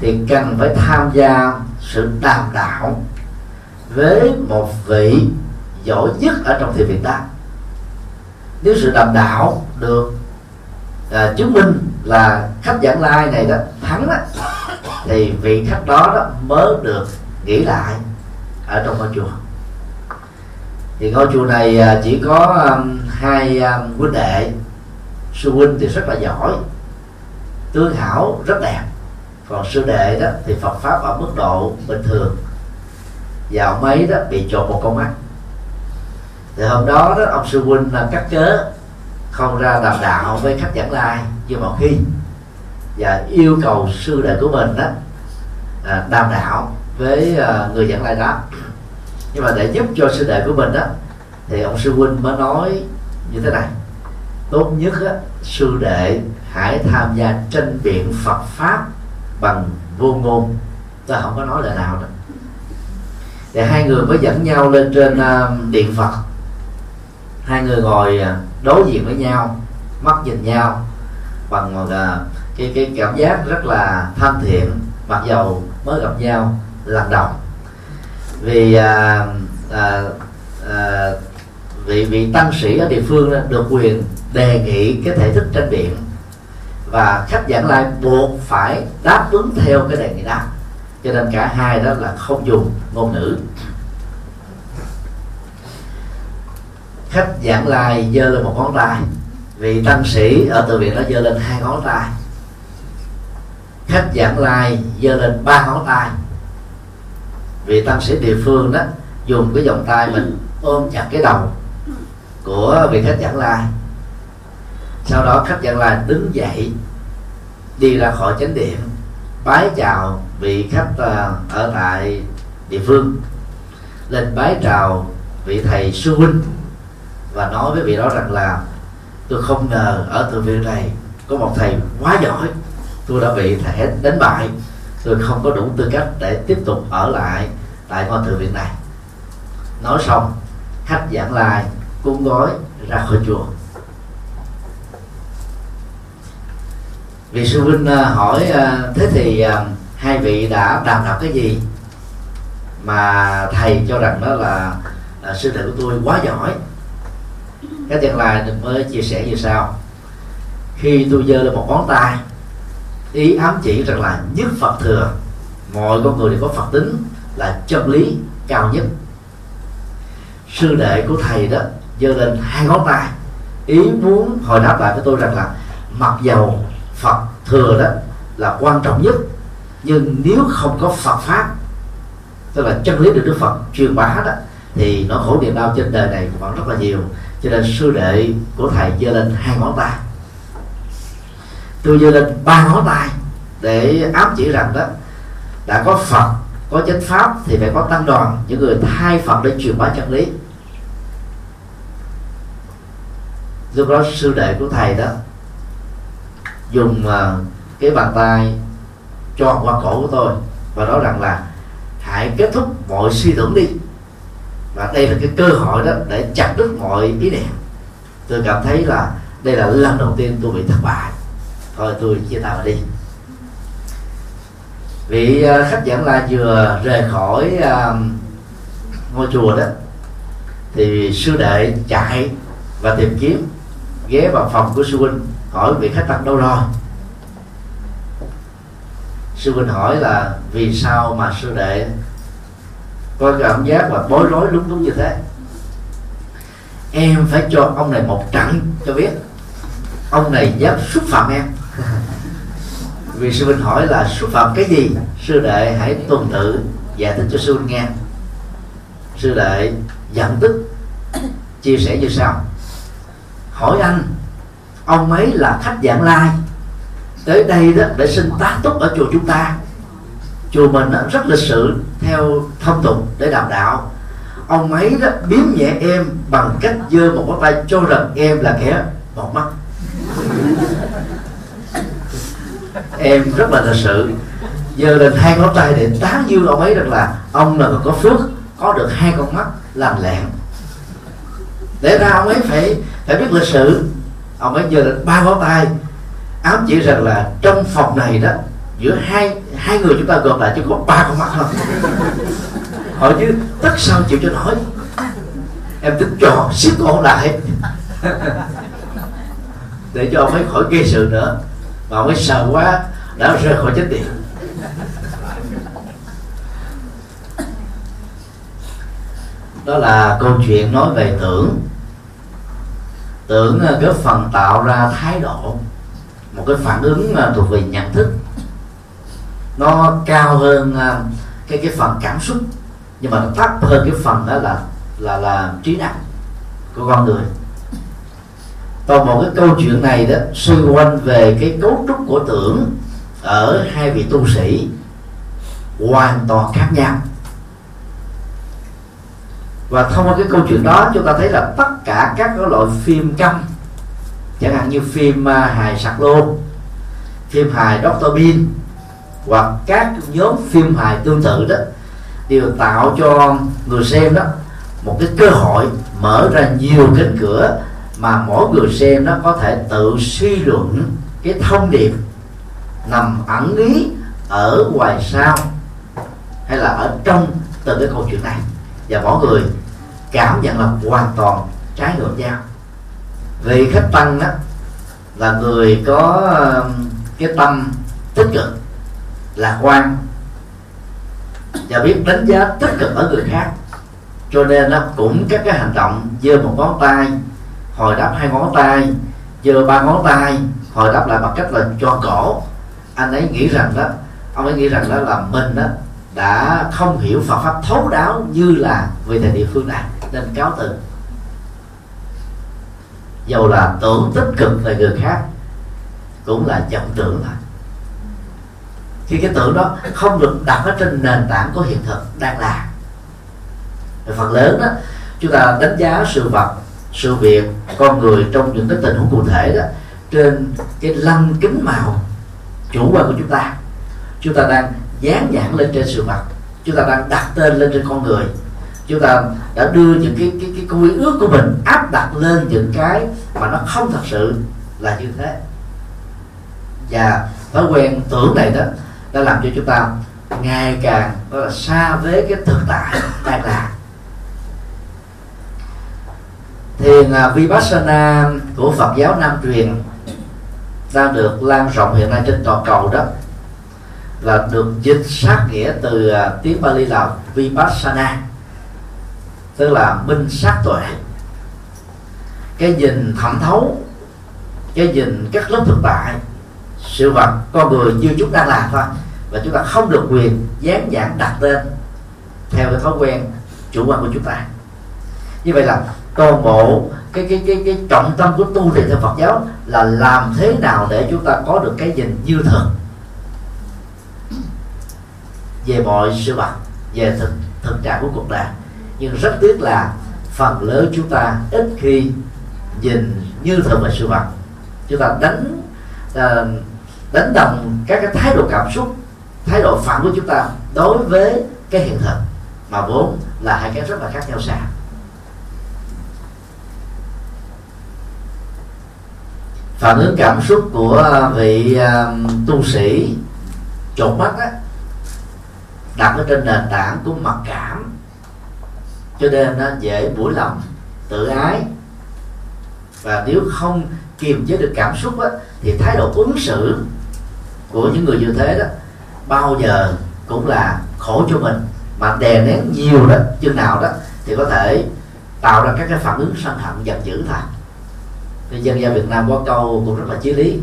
thì cần phải tham gia sự đàm đạo với một vị giỏi nhất ở trong thiền viện ta nếu sự đàm đạo được à, chứng minh là khách giảng lai này đó thắng đó thì vị khách đó, đó mới được nghỉ lại ở trong ngôi chùa. Thì ngôi chùa này à, chỉ có um, hai um, huynh đệ. Sư huynh thì rất là giỏi tướng hảo rất đẹp. Còn sư đệ đó thì Phật pháp ở mức độ bình thường. Và ông ấy đó bị trộn một con mắt. Thì hôm đó đó ông sư huynh là cắt cớ không ra đàm đạo với khách giảng lai như mọi khi và yêu cầu sư đệ của mình đó à, đàm đạo với à, người giảng lai đó. Nhưng mà để giúp cho sư đệ của mình đó thì ông sư huynh mới nói như thế này. Tốt nhất á, sư đệ hãy tham gia tranh biện Phật pháp bằng vô ngôn. Ta không có nói lời nào đó thì hai người mới dẫn nhau lên trên uh, điện Phật. Hai người ngồi à, đối diện với nhau mắt nhìn nhau bằng uh, cái cái cảm giác rất là thân thiện mặc dầu mới gặp nhau lần đầu. Vì à, à, à, vị vị tăng sĩ ở địa phương đó, được quyền đề nghị cái thể thức tranh biện và khách giảng lai buộc phải đáp ứng theo cái đề nghị đó. Cho nên cả hai đó là không dùng ngôn ngữ. Khách giảng lai giơ lên một ngón tay vị tăng sĩ ở từ viện đó giơ lên hai ngón tay khách giảng lai giơ lên ba ngón tay. Vị tăng sĩ địa phương đó, dùng cái vòng tay mình ôm chặt cái đầu của vị khách giảng lai sau đó khách giảng lai đứng dậy, đi ra khỏi chánh điện, bái chào vị khách à, ở tại địa phương. Lên bái chào vị thầy sư huynh và nói với vị đó rằng là, tôi không ngờ ở thượng viện này có một thầy quá giỏi tôi đã bị thẻ đánh bại. Tôi không có đủ tư cách để tiếp tục ở lại tại ngôi thượng viện này. Nói xong khách giảng lại cuốn gói ra khỏi chùa. Vị sư huynh à, hỏi à, thế thì à, hai vị đã đàm đạo cái gì? Mà thầy cho rằng đó là, là sư đệ của tôi quá giỏi. Cái tiền lai mới chia sẻ như sau. Khi tôi giơ lên một ngón tay ý ám chỉ rằng là nhất phật thừa. Mọi con người đều có phật tính là chân lý cao nhất. Sư đệ của thầy đó giơ lên hai ngón tay. Ý muốn hồi đáp lại với tôi rằng là mặc dầu phật thừa đó là quan trọng nhất, nhưng nếu không có phật pháp, tức là chân lý được đức phật truyền bá đó, thì nó khổ niềm đau trên đời này vẫn rất là nhiều. Cho nên sư đệ của thầy giơ lên hai ngón tay tôi giơ lên ba ngón tay để ám chỉ rằng đó đã có phật có chánh pháp thì phải có tăng đoàn. Những người thay phật để truyền bá chân lý. Lúc đó sư đệ của thầy đó dùng uh, cái bàn tay cho qua cổ của tôi và nói rằng là hãy kết thúc mọi suy tưởng đi. Và đây là cái cơ hội đó để chặt đứt mọi ý niệm. Tôi cảm thấy là đây là lần đầu tiên tôi bị thất bại thôi tôi chia tay mà đi. Vị à, khách giảng la vừa rời khỏi uh, ngôi chùa đó thì sư đệ chạy và tìm kiếm ghé vào phòng của sư huynh hỏi vị khách tăng đâu rồi. Sư huynh hỏi là vì sao mà sư đệ có cảm giác và bối rối lúng túng như thế? Em phải cho ông này một trận cho biết. Ông này dám xúc phạm em. vì sư huynh hỏi là xúc phạm cái gì? Sư đệ hãy tuần tự giải thích cho sư huynh nghe. Sư đệ giận tức, chia sẻ như sau. Hỏi anh, ông ấy là khách dạng lai. Tới đây đó để xin tá túc ở chùa chúng ta. Chùa mình rất lịch sự, theo thông tục để đàm đạo. Ông ấy đó biếm nhẹ em bằng cách dơ một cái tay cho rằng em là kẻ bỏ mắt. em rất là lịch sự. Giơ lên hai ngón tay để tán dương ông ấy rằng là ông là người có phước, có được hai con mắt, làm lẹm để ra ông ấy phải phải biết lịch sự. Ông ấy giơ lên ba ngón tay, ám chỉ rằng là trong phòng này đó, giữa hai hai người chúng ta gộp lại chỉ có ba con mắt thôi. Hỏi chứ, tất sao chịu cho nổi em tính trò siết cổ lại. Để cho ông ấy khỏi gây sự nữa và ông ấy sợ quá, đã rời khỏi chánh điện. Đó là câu chuyện nói về tưởng. Tưởng ờ, góp phần tạo ra thái độ. Một cái phản ứng ờ, thuộc về nhận thức. Nó cao hơn ờ, cái cái phần cảm xúc. Nhưng mà nó thấp hơn cái phần đó là là là trí não của con người còn một cái câu chuyện này đó, xoay quanh về cái cấu trúc của tưởng ở hai vị tu sĩ hoàn toàn khác nhau và thông qua cái câu chuyện đó, chúng ta thấy là tất cả các loại phim câm, chẳng hạn như phim à, hài sạc lô, phim hài Dr. Bean hoặc các nhóm phim hài tương tự đó, đều tạo cho người xem đó một cái cơ hội mở ra nhiều cánh cửa mà mỗi người xem nó có thể tự suy luận cái thông điệp nằm ẩn ý ở ngoài sau hay là ở trong từ cái câu chuyện này. Và mỗi người cảm nhận là hoàn toàn trái ngược nhau. Vì khách tăng đó là người có um, cái tâm tích cực, lạc quan, và biết đánh giá tích cực ở người khác. Cho nên nó cũng các cái hành động giơ một ngón tay hồi đáp hai ngón tay, giơ ba ngón tay. Hồi đáp lại bằng cách là cho cổ. Anh ấy nghĩ rằng đó, ông ấy nghĩ rằng đó là mình đó, đã không hiểu Phật pháp thấu đáo như là vị thầy địa phương này. Nên cáo từ. Dầu là tưởng tích cực về người khác, cũng là vọng tưởng thôi. Khi cái tưởng đó không được đặt ở trên nền tảng của hiện thực, đang là. Phần lớn đó, chúng ta đánh giá sự vật sự việc con người trong những cái tình huống cụ thể đó, trên cái lăng kính màu chủ quan của chúng ta. Chúng ta đang dán nhãn lên trên sự vật, chúng ta đang đặt tên lên trên con người. Chúng ta đã đưa những cái cái cái quy ước của mình áp đặt lên những cái mà nó không thật sự là như thế. Và thói quen tưởng này đó, đã làm cho chúng ta ngày càng là, xa với cái thực tại đang là thiền à, vipassana của Phật giáo Nam truyền đang được lan rộng hiện nay trên toàn cầu đó là được dịch sát nghĩa từ à, tiếng Bali là vipassana, tức là minh sát tuệ. Cái nhìn thẩm thấu, cái nhìn các lớp thực tại, sự vật, con người như chúng ta làm thôi, và chúng ta không được quyền dán nhãn đặt tên theo cái thói quen chủ quan của chúng ta. Như vậy là toàn bộ cái cái cái cái trọng tâm của tu trì theo Phật giáo là làm thế nào để chúng ta có được cái nhìn như thật. Về mọi sự vật, về thực thực trạng của cuộc đời. Nhưng rất tiếc là phần lớn chúng ta ít khi nhìn như thật về sự vật. Chúng ta đánh ờ, đánh đồng các cái thái độ cảm xúc, thái độ phản của chúng ta đối với cái hiện thực. Mà vốn là hai cái rất là khác nhau xa. Phản ứng cảm xúc của à, vị uh, tu sĩ chột mắt á đặt ở trên nền tảng của mặc cảm. Cho nên nó dễ buổi lòng tự ái. Và nếu không kiềm chế được cảm xúc á, thì thái độ ứng xử của những người như thế đó bao giờ cũng là khổ cho mình. Mà đè nén nhiều đó chừng nào đó thì có thể tạo ra các cái phản ứng sân hận giận dữ thôi thì dân gian Việt Nam có câu cũng rất là chí lý.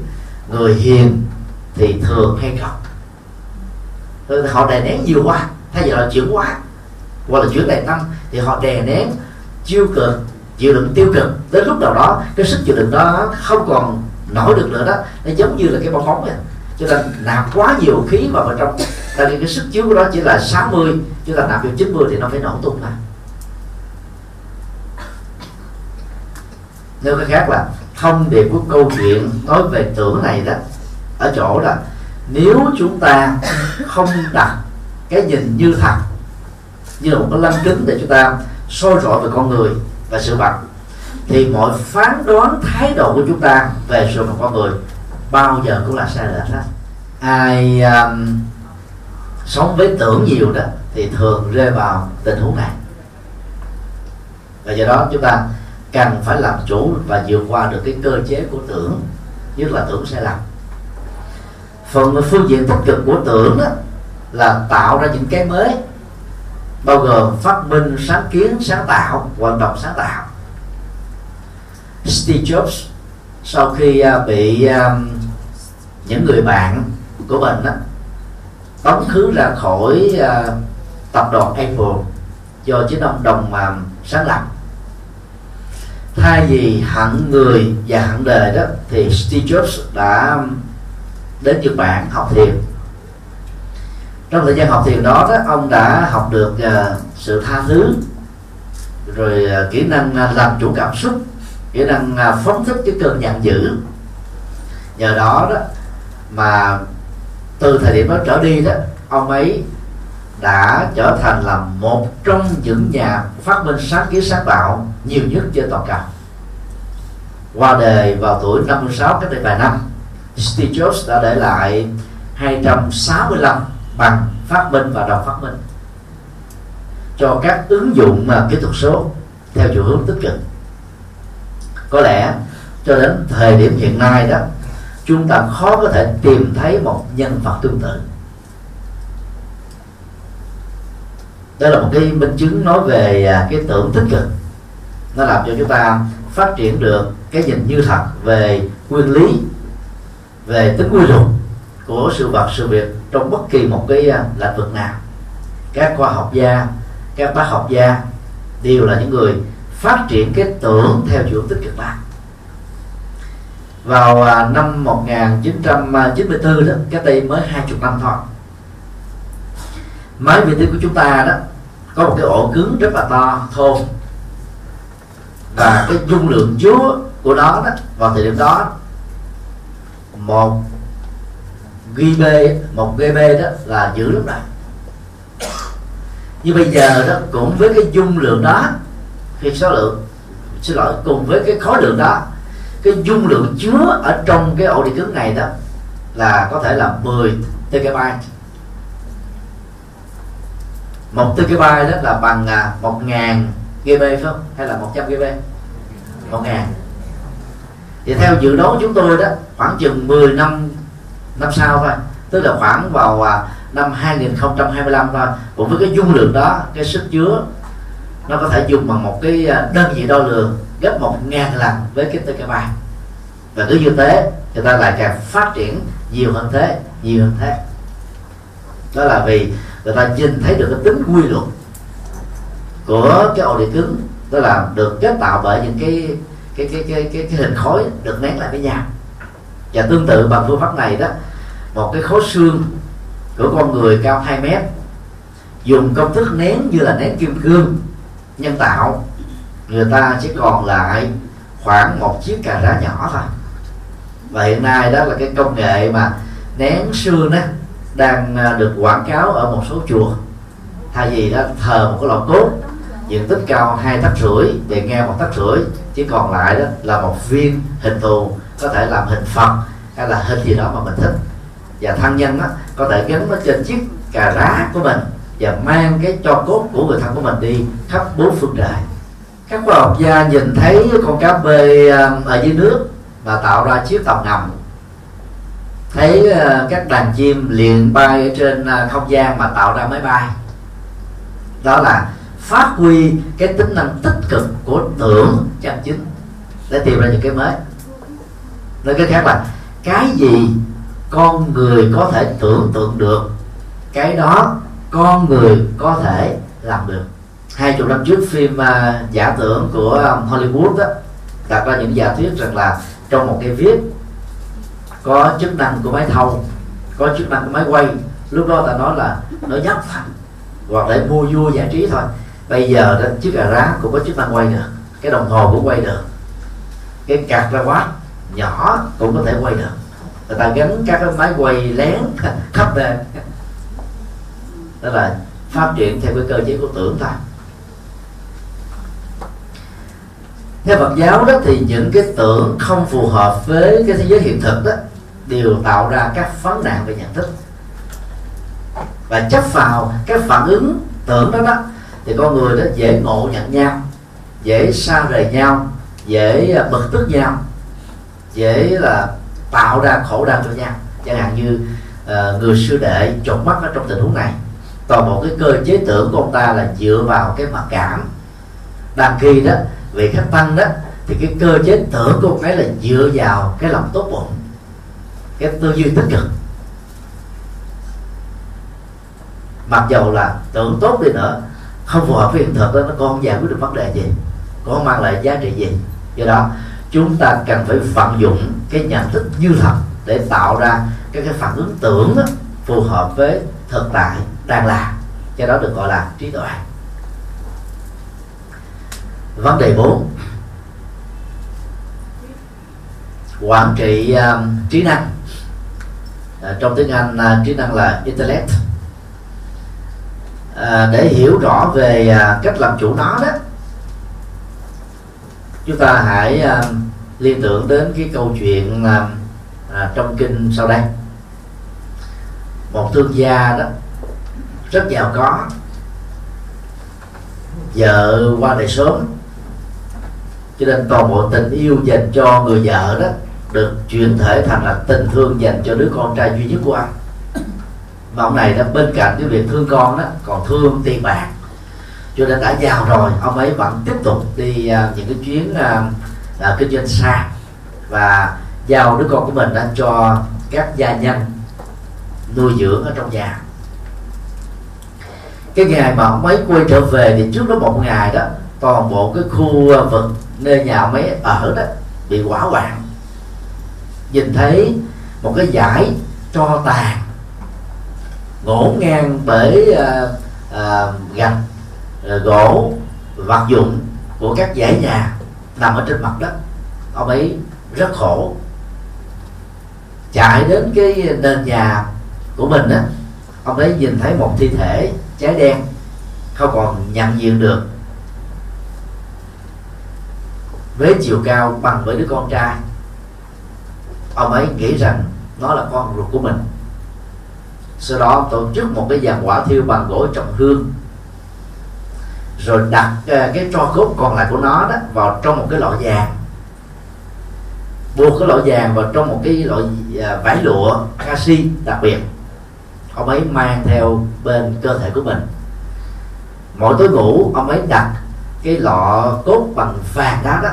Người hiền thì thường hay khóc. Họ đè nén nhiều quá. Thay vì là chuyển quá, hoặc là chuyển đầy tâm thì họ đè nén chiêu cực, chịu đựng tiêu cực. Đến lúc nào đó, cái sức chịu đựng đó không còn nổi được nữa đó, nó giống như là cái bong bóng vậy. Cho nên nạp quá nhiều khí vào bên trong, tại vì cái sức chứa của nó chỉ là 60 chúng ta nạp vô 90 thì nó phải nổ tung ra. Nếu cái khác là thông điệp của câu chuyện nói về tưởng này đó ở chỗ đó nếu chúng ta không đặt cái nhìn như thật như là một cái lăng kính để chúng ta soi rõ về con người và sự vật thì mọi phán đoán thái độ của chúng ta về sự vật con người bao giờ cũng là sai lệch hết. Ai um, sống với tưởng nhiều đó thì thường rơi vào tình huống này. Và do đó chúng ta cần phải làm chủ và vượt qua được cái cơ chế của tưởng nhất là tưởng sai lầm. Phần phương diện tích cực của tưởng đó là tạo ra những cái mới bao gồm phát minh sáng kiến sáng tạo hoạt động sáng tạo. Steve Jobs sau khi à, bị um, những người bạn của mình đó, tống khứ ra khỏi uh, tập đoàn Apple do chính ông đồng mà sáng lập thay vì hận người và hận đời đó thì Steve Jobs đã đến Nhật Bản học thiền. Trong thời gian học thiền đó, đó ông đã học được uh, sự tha thứ rồi uh, kỹ năng uh, làm chủ cảm xúc kỹ năng uh, phóng thích cái cơn giận dữ. Nhờ đó đó mà từ thời điểm đó trở đi đó ông ấy đã trở thành là một trong những nhà phát minh sáng kiến sáng tạo nhiều nhất trên toàn cầu. Qua đời vào tuổi 56 cách đây vài năm, Steve Jobs đã để lại 265 bằng phát minh và đồng phát minh cho các ứng dụng mà kỹ thuật số theo chiều hướng tích cực. Có lẽ cho đến thời điểm hiện nay đó, chúng ta khó có thể tìm thấy một nhân vật tương tự. Đây là một cái minh chứng nói về à, cái tưởng tích cực nó làm cho chúng ta phát triển được cái nhìn như thật về nguyên lý, về tính quy luật của sự vật, sự việc trong bất kỳ một cái à, lĩnh vực nào. Các khoa học gia, các bác học gia đều là những người phát triển cái tưởng theo chiều tích cực à, đó vào năm 1994 đó cái đây mới hai chục năm thôi, máy vi tính của chúng ta đó có một cái ổ cứng rất là to, thô và cái dung lượng chứa của nó đó vào thời điểm đó một GB một GB đó là dữ lắm rồi như bây giờ đó cũng với cái dung lượng đó khi số lượng xin lỗi cùng với cái khối lượng đó cái dung lượng chứa ở trong cái ổ đĩa cứng này đó là có thể là 10 TB một TB đó là bằng à, một ngàn GB phải không? Hay là 100 GB một ngàn. Thì theo dự đoán chúng tôi đó, khoảng chừng 10 năm năm sau thôi. Tức là khoảng vào à, năm 2025 thôi. Cũng với cái dung lượng đó, cái sức chứa, nó có thể dùng bằng một cái à, đơn vị đo lường gấp một ngàn lần với cái TK3 và cứ như thế, người ta lại càng phát triển nhiều hơn thế, nhiều hơn thế. Đó là vì người ta nhìn thấy được cái tính quy luật của cái ổ điện cứng đó là được chế tạo bởi những cái cái cái cái cái, cái hình khối được nén lại với nhau. Và tương tự bằng phương pháp này đó một cái khối xương của con người cao 2 mét dùng công thức nén như là nén kim cương nhân tạo. Người ta chỉ còn lại khoảng một chiếc cà rá nhỏ thôi. Và hiện nay đó là cái công nghệ mà nén xương đó đang à, được quảng cáo ở một số chùa. Thay vì đó thờ một cái lò cốt diện tích cao hai tấc rưỡi bề ngang một tấc rưỡi. Chỉ còn lại đó là một viên hình thù có thể làm hình phật hay là hình gì đó mà mình thích. Và thân nhân đó, có thể gắn nó trên chiếc cà rá của mình và mang cái cho cốt của người thân của mình đi khắp bốn phương trời. Các khoa học gia nhìn thấy con cá bê um, ở dưới nước và tạo ra chiếc tàu ngầm. Thấy ờ, các đàn chim liền bay ở trên ờ, không gian mà tạo ra máy bay. Đó là phát huy cái tính năng tích cực của tưởng chân chính. Để tìm ra những cái mới. Nói cái khác là cái gì con người có thể tưởng tượng được cái đó con người có thể làm được. Hai chục năm trước phim uh, giả tưởng của um, Hollywood đó đặt ra những giả thuyết rằng là trong một cái viết có chức năng của máy thâu có chức năng của máy quay lúc đó ta nói là nó nhất thành hoặc để mua vui giải trí thôi bây giờ đó, chiếc gà rá cũng có chức năng quay được cái đồng hồ cũng quay được. Cái cạc ra quát nhỏ cũng có thể quay được. Người ta gắn các cái máy quay lén khắp nơi đó là phát triển theo cái cơ chế của tưởng ta. Theo Phật giáo đó thì những cái tưởng không phù hợp với cái thế giới hiện thực đó, đều tạo ra các vấn nạn về nhận thức. Và chấp vào cái phản ứng tưởng đó đó thì con người đó dễ ngộ nhận nhau dễ xa rời nhau dễ à, bực tức nhau dễ là tạo ra khổ đau cho nhau chẳng hạn như uh, người sư đệ chột mắt ở trong tình huống này toàn bộ cái cơ chế tưởng của ông ta là dựa vào cái mặc cảm. Đang khi đó vị khách tăng đó thì cái cơ chế tưởng của ông ấy là dựa vào cái lòng tốt bụng cái tư duy tích cực. Mặc dầu là tưởng tốt đi nữa không phù hợp với hiện thực đó nó không giải quyết được vấn đề gì có mang lại giá trị gì. Do đó chúng ta cần phải vận dụng cái nhận thức như thật để tạo ra các cái phản ứng tưởng đó, phù hợp với thực tại đang là cho đó được gọi là trí tuệ. Vấn đề 4 quản trị uh, trí năng. Uh, trong tiếng Anh uh, trí năng là intellect à, để hiểu rõ về à, cách làm chủ nó đó chúng ta hãy à, liên tưởng đến cái câu chuyện à, à, trong kinh sau đây. Một thương gia đó rất giàu có vợ qua đời sớm cho nên toàn bộ tình yêu dành cho người vợ đó được chuyển thể thành là tình thương dành cho đứa con trai duy nhất của anh mà ông này đã bên cạnh cái việc thương con đó còn thương tiền bạc. Cho nên đã giàu rồi ông ấy vẫn tiếp tục đi uh, những cái chuyến uh, uh, kinh doanh xa. Và giao đứa con của mình đã cho các gia nhân nuôi dưỡng ở trong nhà. Cái ngày mà ông ấy quay trở về thì trước đó một ngày đó toàn bộ cái khu vực nơi nhà ông ấy ở đó bị hỏa hoạn. Nhìn thấy một cái giải cho tàn ngổn ngang bởi uh, uh, gạch uh, gỗ vật dụng của các dãy nhà nằm ở trên mặt đất. Ông ấy rất khổ. Chạy đến cái nền nhà của mình á ông ấy nhìn thấy một thi thể cháy đen không còn nhận diện được. Với chiều cao bằng với đứa con trai. Ông ấy nghĩ rằng nó là con ruột của mình sau đó tổ chức một cái dàn quả thiêu bằng gỗ trọng hương. Rồi đặt à, cái tro cốt còn lại của nó đó vào trong một cái lọ vàng. Buộc cái lọ vàng vào trong một cái loại à, vải lụa canxi đặc biệt. Ông ấy mang theo bên cơ thể của mình. Mỗi tối ngủ, ông ấy đặt cái lọ cốt bằng vàng đá đó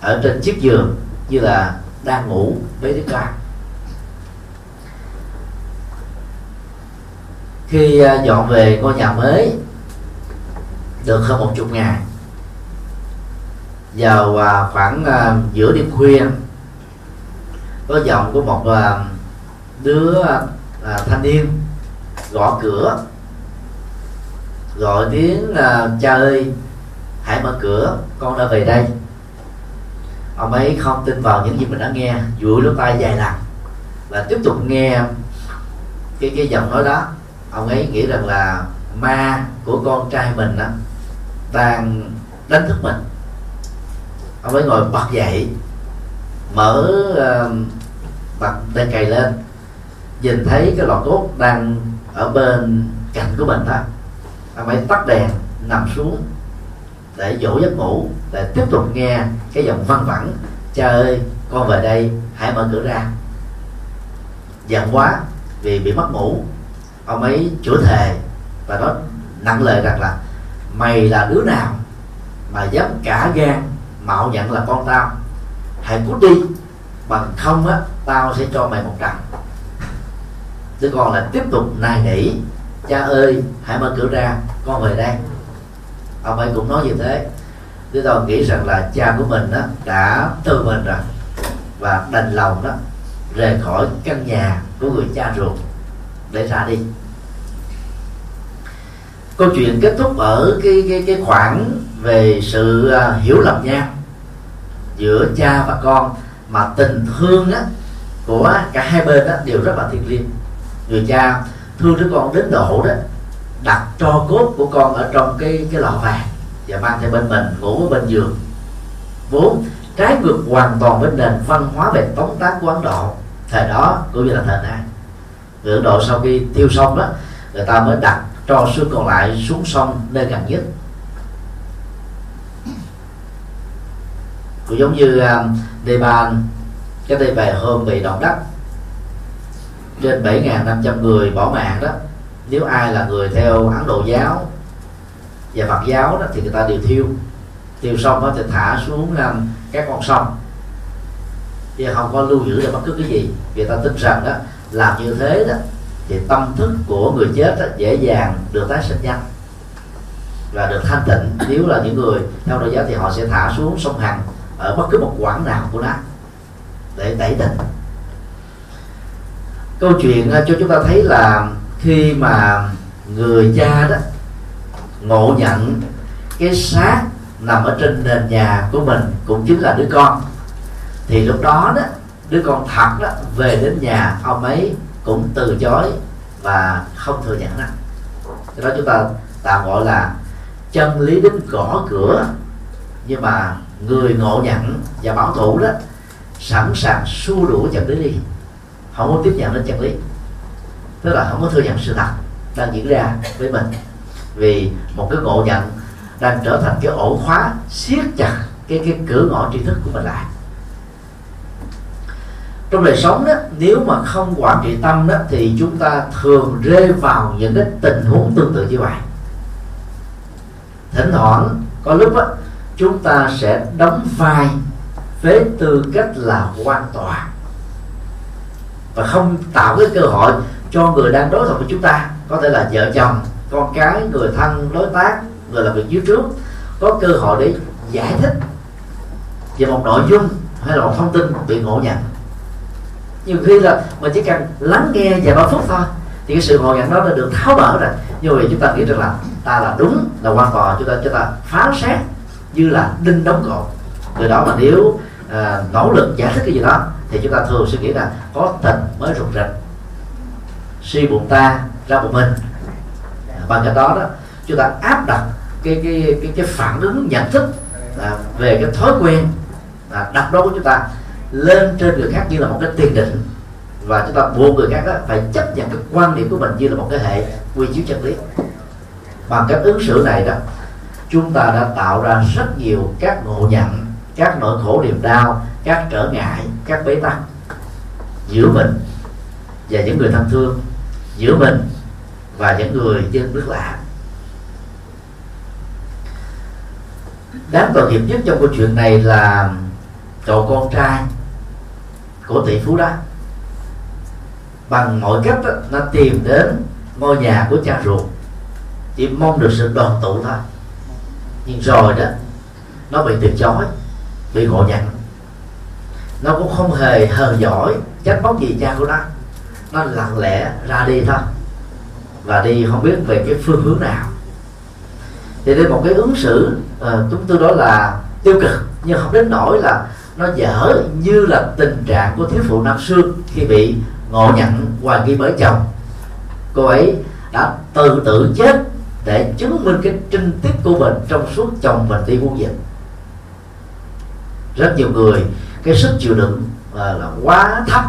ở trên chiếc giường như là đang ngủ với đứa con. Khi à, dọn về ngôi nhà mới, được hơn một chục ngày vào à, khoảng à, giữa đêm khuya, có giọng của một đứa thanh niên gõ cửa, gọi tiếng cha ơi, hãy mở cửa, con đã về đây. Ông ấy không tin vào những gì mình đã nghe vùi lỗ tai dài lần và tiếp tục nghe cái cái giọng nói đó ông ấy nghĩ rằng là ma của con trai mình đó đang đánh thức mình. Ông ấy ngồi bật dậy mở uh, bật tay cày lên nhìn thấy cái lọ cốt đang ở bên cạnh của mình đó ông ấy tắt đèn nằm xuống để dỗ giấc ngủ để tiếp tục nghe cái giọng văng vẳng cha ơi con về đây hãy mở cửa ra. Giận quá vì bị mất ngủ ông ấy chữa thề và nói nặng lời rằng là, mày là đứa nào mà dám cả gan mạo nhận là con tao? Hãy cút đi, bằng không á, tao sẽ cho mày một trận. Chứ còn là tiếp tục nài nỉ, cha ơi, hãy mở cửa ra, con về đây. Ông ấy cũng nói như thế. Chúng tôi nghĩ rằng là cha của mình đó đã từ mình rồi và đành lòng đó rời khỏi căn nhà của người cha ruột để ra đi. Câu chuyện kết thúc ở cái cái cái khoảng về sự à, hiểu lầm nhau giữa cha và con mà tình thương á của cả hai bên đó đều rất là thiêng liêng. Người cha thương đứa con đến độ đó, đặt cho cốt của con ở trong cái cái lọ vàng và mang theo bên mình ngủ ở bên giường. Vốn trái ngược hoàn toàn với nền văn hóa về tống tác của ấn độ, thời đó cũng như là thời nay cửa độ sau khi tiêu xong đó, người ta mới đặt cho xương còn lại xuống sông nơi gần nhất. Cũng giống như à, đề Nepal cái đây về hôm bị động đất. Trên 7.500 người bỏ mạng đó, nếu ai là người theo ấn độ giáo và phật giáo đó thì người ta đều thiêu. Thiêu xong đó thì thả xuống à, các con sông. Chứ không có lưu giữ được bất cứ cái gì. Người ta tin rằng đó làm như thế đó thì tâm thức của người chết đó, dễ dàng được tái sinh nhanh và được thanh tịnh nếu là những người theo đạo giáo thì họ sẽ thả xuống sông hằng ở bất cứ một quãng nào của nó để đẩy tịnh. câu chuyện ờ, cho chúng ta thấy là khi mà người cha đó ngộ nhận cái xác nằm ở trên nền nhà của mình cũng chính là đứa con thì lúc đó đó đứa con thật đó, về đến nhà, ông ấy cũng từ chối và không thừa nhận đó cái đó chúng ta tạm gọi là chân lý đến gõ cửa. Nhưng mà người ngộ nhận và bảo thủ đó, sẵn sàng xua đuổi chân lý đi. Không có tiếp nhận đến chân lý. Tức là không có thừa nhận sự thật đang diễn ra với mình. Vì một cái ngộ nhận đang trở thành cái ổ khóa siết chặt cái cái cửa ngõ tri thức của mình lại trong đời sống đó nếu mà không quản trị tâm đó thì chúng ta thường rơi vào những cái tình huống tương tự như vậy. Thỉnh thoảng có lúc đó, chúng ta sẽ đóng vai với tư cách là quan tòa và không tạo cái cơ hội cho người đang đối thoại với chúng ta. Có thể là vợ chồng con cái người thân đối tác người làm việc dưới trước có cơ hội để giải thích về một nội dung hay là một thông tin bị ngộ nhận nhiều khi là mình chỉ cần lắng nghe vài ba phút thôi thì cái sự ngộ nhận đó đã được tháo mở rồi. Như vậy chúng ta nghĩ rằng là ta là đúng là hoàn toàn chúng ta chúng ta phán xét như là đinh đóng cột. Từ đó mà nếu à, nỗ lực giải thích cái gì đó thì chúng ta thường suy nghĩ là có tình mới rụt rịch. Suy bụng ta ra bụng mình. À, Bằng cái đó đó chúng ta áp đặt cái cái cái, cái phản ứng nhận thức à, về cái thói quen à, đặt đó của chúng ta lên trên người khác như là một cái tiền định. Và chúng ta buộc người khác đó phải chấp nhận cái quan điểm của mình như là một cái hệ quy chiếu chân lý. Bằng cách ứng xử này đó, chúng ta đã tạo ra rất nhiều các ngộ nhận, các nỗi khổ niềm đau, các trở ngại, các bế tắc giữa mình và những người thân thương, giữa mình và những người dân nước lạ. Đáng tội nghiệp nhất trong câu chuyện này là cậu con trai của tỷ phú đó. Bằng mọi cách đó, nó tìm đến ngôi nhà của cha ruột. Chỉ mong được sự đoàn tụ thôi. Nhưng rồi đó nó bị từ chối bị ngộ nhận. Nó cũng không hề hờn giỏi trách móc gì cha của nó. Nó lặng lẽ ra đi thôi. Và đi không biết về cái phương hướng nào. Thì đây một cái ứng xử uh, chúng tôi đó là tiêu cực nhưng không đến nỗi là nó dở như là tình trạng của thiếu phụ năm xưa khi bị ngộ nhận hoài nghi bởi chồng. Cô ấy đã tự tử chết để chứng minh cái trinh tiết của mình trong suốt chồng mình đi buôn dịch rất nhiều người cái sức chịu đựng là, là quá thấp.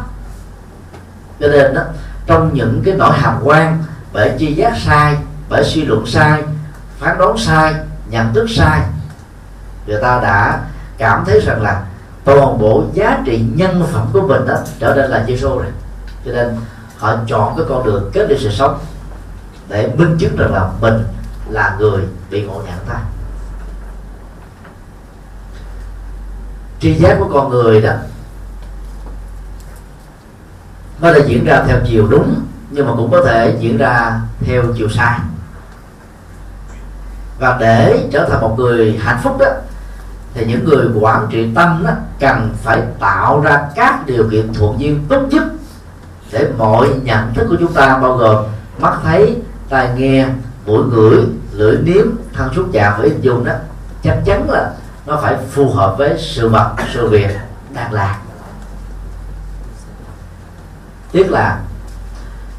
Cho nên đó trong những cái nỗi hàm quan bởi chi giác sai bởi suy luận sai phán đoán sai nhận thức sai người ta đã cảm thấy rằng là toàn bộ giá trị nhân phẩm của mình đó trở nên là Giêsu rồi. Cho nên họ chọn cái con đường kết liễu sự sống để minh chứng rằng là mình là người bị ngộ nhận ta tri giác của con người đó, nó là diễn ra theo chiều đúng, nhưng mà cũng có thể diễn ra theo chiều sai. Và để trở thành một người hạnh phúc đó thì những người quản trị tâm đó cần phải tạo ra các điều kiện thuận duyên tốt nhất để mọi nhận thức của chúng ta bao gồm mắt thấy, tai nghe, mũi ngửi, lưỡi nếm, thân xúc chạm và ít dùng đó, chắc chắn là nó phải phù hợp với sự vật, sự việc đang làm. Tiếc là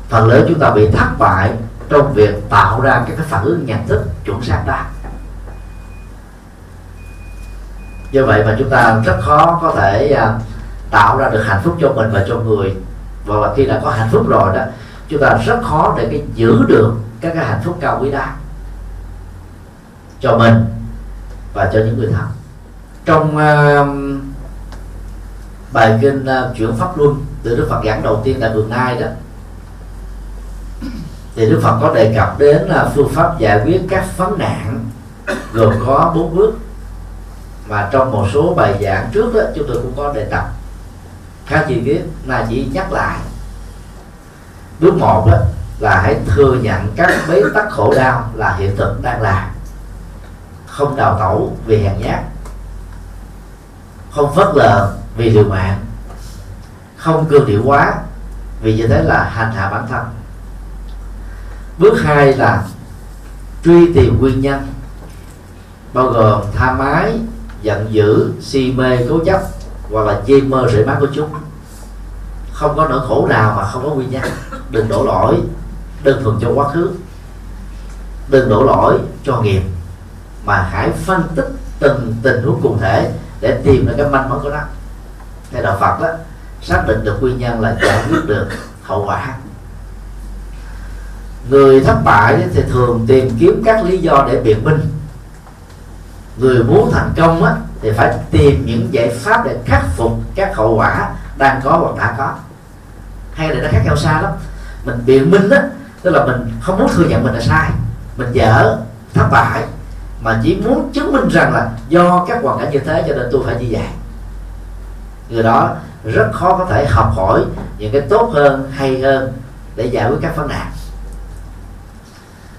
phần lớn chúng ta bị thất bại trong việc tạo ra các cái phản ứng nhận thức chuẩn xác đó do vậy mà chúng ta rất khó có thể à, tạo ra được hạnh phúc cho mình và cho người. Và khi đã có hạnh phúc rồi đó chúng ta rất khó để cái giữ được các cái hạnh phúc cao quý đó cho mình và cho những người thân. Trong uh, bài kinh uh, chuyển pháp luân từ đức phật giảng đầu tiên tại vườn nai đó thì đức phật có đề cập đến là phương pháp giải quyết các vấn nạn gồm có bốn bước và trong một số bài giảng trước đó, chúng tôi cũng có đề cập các chi tiết là chỉ nhắc lại. Bước một đó là hãy thừa nhận các bế tắc khổ đau là hiện thực đang là. Không đào tẩu vì hèn nhát. Không phớt lờ vì liều mạng. Không cương điệu quá vì như thế là hành hạ bản thân. Bước hai là truy tìm nguyên nhân, bao gồm tha mái giận dữ, si mê, cố chấp, hoặc là dây mơ rễ mắt của chúng. Không có nỗi khổ nào mà không có nguyên nhân. Đừng đổ lỗi, đơn thuần cho quá khứ. Đừng đổ lỗi cho nghiệp, mà hãy phân tích từng tình huống cụ thể để tìm ra cái manh mối của nó. Theo đạo Phật đó. Xác định được nguyên nhân là giải quyết được hậu quả. Người thất bại thì thường tìm kiếm các lý do để biện minh người muốn thành công á, thì phải tìm những giải pháp để khắc phục các hậu quả đang có hoặc đã có. Hay là nó khác nhau xa lắm. Mình biện minh á tức là mình không muốn thừa nhận mình là sai mình dở thất bại mà chỉ muốn chứng minh rằng là do các hoàn cảnh như thế cho nên tôi phải như vậy người đó rất khó có thể học hỏi những cái tốt hơn hay hơn để giải quyết các vấn nạn.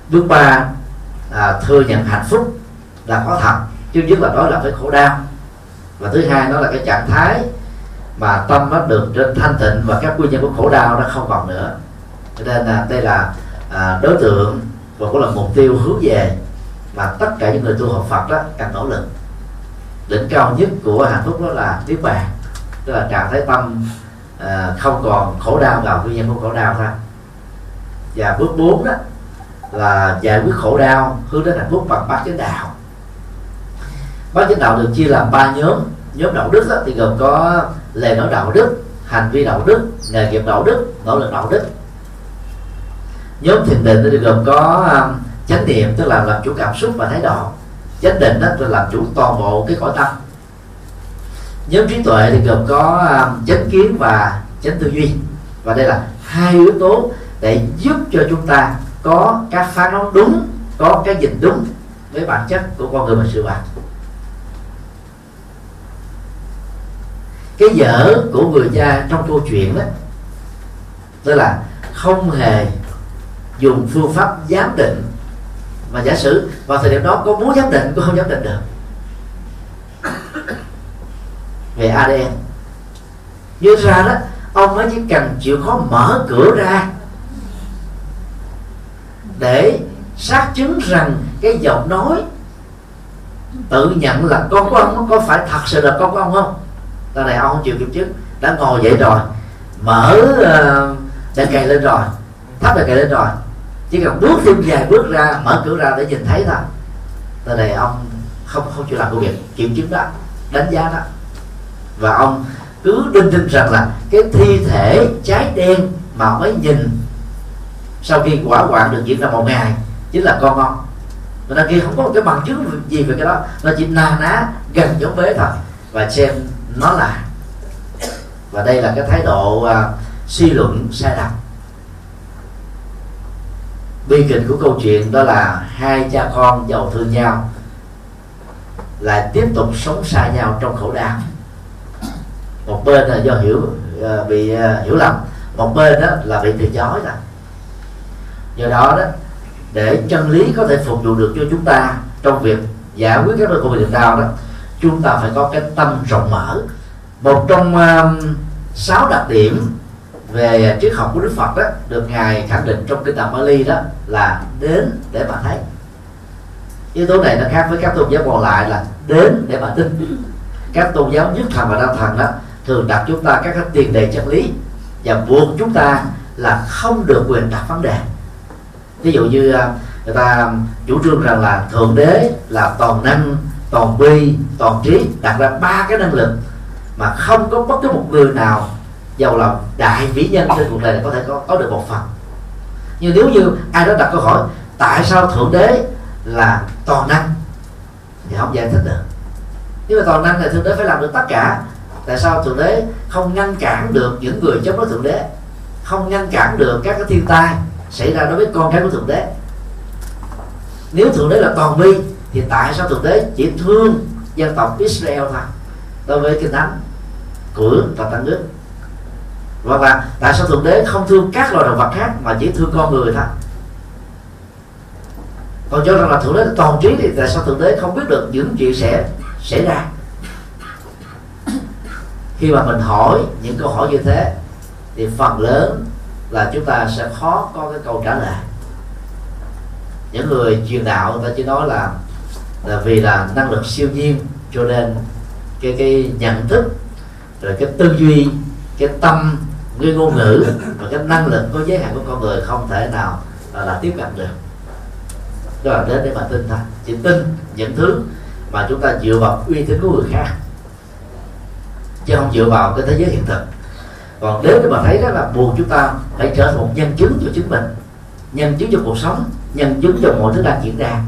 Bước ba à, thừa nhận hạnh phúc là có thật. Chứ nhất là đó là cái khổ đau. Và thứ hai đó là cái trạng thái mà tâm nó được trên thanh tịnh và các nguyên nhân của khổ đau nó không còn nữa. Cho nên là đây là à, đối tượng và cũng là mục tiêu hướng về mà tất cả những người tu học Phật đó cần nỗ lực. Đỉnh cao nhất của hạnh phúc đó là niết bàn. Tức là trạng thái tâm à, không còn khổ đau vào nguyên nhân của khổ đau thôi. Và bước 4 đó là giải quyết khổ đau hướng đến hạnh phúc bằng bát chánh đạo bát chánh đạo được chia làm ba nhóm. Nhóm đạo đức đó, thì gồm có lề nói đạo đức hành vi đạo đức nghề nghiệp đạo đức nỗ lực đạo đức. Nhóm thiền định thì gồm có à, chánh niệm tức là làm chủ cảm xúc và thái độ. Chánh định đó là làm chủ toàn bộ cái cõi tâm. Nhóm trí tuệ thì gồm có à, chánh kiến và chánh tư duy. Và đây là hai yếu tố để giúp cho chúng ta có các phán đoán đúng có cái nhìn đúng với bản chất của con người và sự vật cái dở của người cha trong câu chuyện đó, tức là không hề dùng phương pháp giám định mà giả sử vào thời điểm đó có muốn giám định, cũng không giám định được. Về ADN như ra đó, ông ấy chỉ cần chịu khó mở cửa ra để xác chứng rằng cái giọng nói tự nhận là con của ông có phải thật sự là con của ông không? Tao này ông không chịu kiểm chức đã ngồi dậy rồi mở uh, để cày lên rồi thắp đèn cày lên rồi. Chỉ cần bước thêm vài bước ra mở cửa ra để nhìn thấy thôi. Tao này ông không không chịu làm công việc kiểm chứng đó đánh giá đó. Và ông cứ đinh tin rằng là cái thi thể trái đen mà mới nhìn sau khi quả hoạn được diễn ra một ngày chính là con ông. Người ta kia không có một cái bằng chứng gì về cái đó. Nó chỉ na ná gần giống bế thôi. Và xem nó là. Và đây là cái thái độ uh, suy luận sai lầm bi kịch của câu chuyện đó là hai cha con giàu thương nhau lại tiếp tục sống xa nhau trong khổ đau. Một bên là do hiểu uh, bị uh, hiểu lầm một bên đó là bị từ chối rồi do đó đó để chân lý có thể phục vụ được cho chúng ta trong việc giải quyết các nỗi khổ niềm đau đó chúng ta phải có cái tâm rộng mở. Một trong uh, sáu đặc điểm về triết học của Đức Phật đó được ngài khẳng định trong kinh tạng Bali đó là đến để mà thấy. Yếu tố này nó khác với các tôn giáo còn lại là đến để mà tin. Các tôn giáo nhất thần và đa thần đó thường đặt chúng ta các cái tiền đề chân lý và buộc chúng ta là không được quyền đặt vấn đề. Ví dụ như uh, người ta um, chủ trương rằng là thượng đế là toàn năng toàn bi toàn trí đặt ra ba cái năng lực mà không có bất cứ một người nào giàu lòng đại vĩ nhân trên cuộc đời này có thể có, có được một phần. Nhưng nếu như ai đó đặt câu hỏi tại sao thượng đế là toàn năng? Thì không giải thích được. Nếu mà toàn năng thì thượng đế phải làm được tất cả. Tại sao thượng đế không ngăn cản được những người chống đối thượng đế? Không ngăn cản được các cái thiên tai xảy ra đối với con cái của thượng đế? Nếu thượng đế là toàn bi thì tại sao thượng đế chỉ thương dân tộc Israel thôi? Đối với kinh thánh của và tăng nước hoặc là tại sao thượng đế không thương các loài động vật khác mà chỉ thương con người thôi? Còn cho rằng là thượng đế là toàn trí thì tại sao thượng đế không biết được những chuyện sẽ xảy ra? Khi mà mình hỏi những câu hỏi như thế, thì phần lớn là chúng ta sẽ khó có cái câu trả lời. Những người truyền đạo người ta chỉ nói là là vì là năng lực siêu nhiên cho nên cái cái nhận thức rồi cái tư duy cái tâm cái ngôn ngữ và cái năng lực có giới hạn của con người không thể nào là, là tiếp cận được. Đó là đến để mà tin thôi chỉ tin những thứ mà chúng ta dựa vào uy tín của người khác chứ không dựa vào cái thế giới hiện thực. Còn nếu mà thấy đó là buồn chúng ta phải trở thành một nhân chứng cho chính mình nhân chứng cho cuộc sống nhân chứng cho mọi thứ đang diễn ra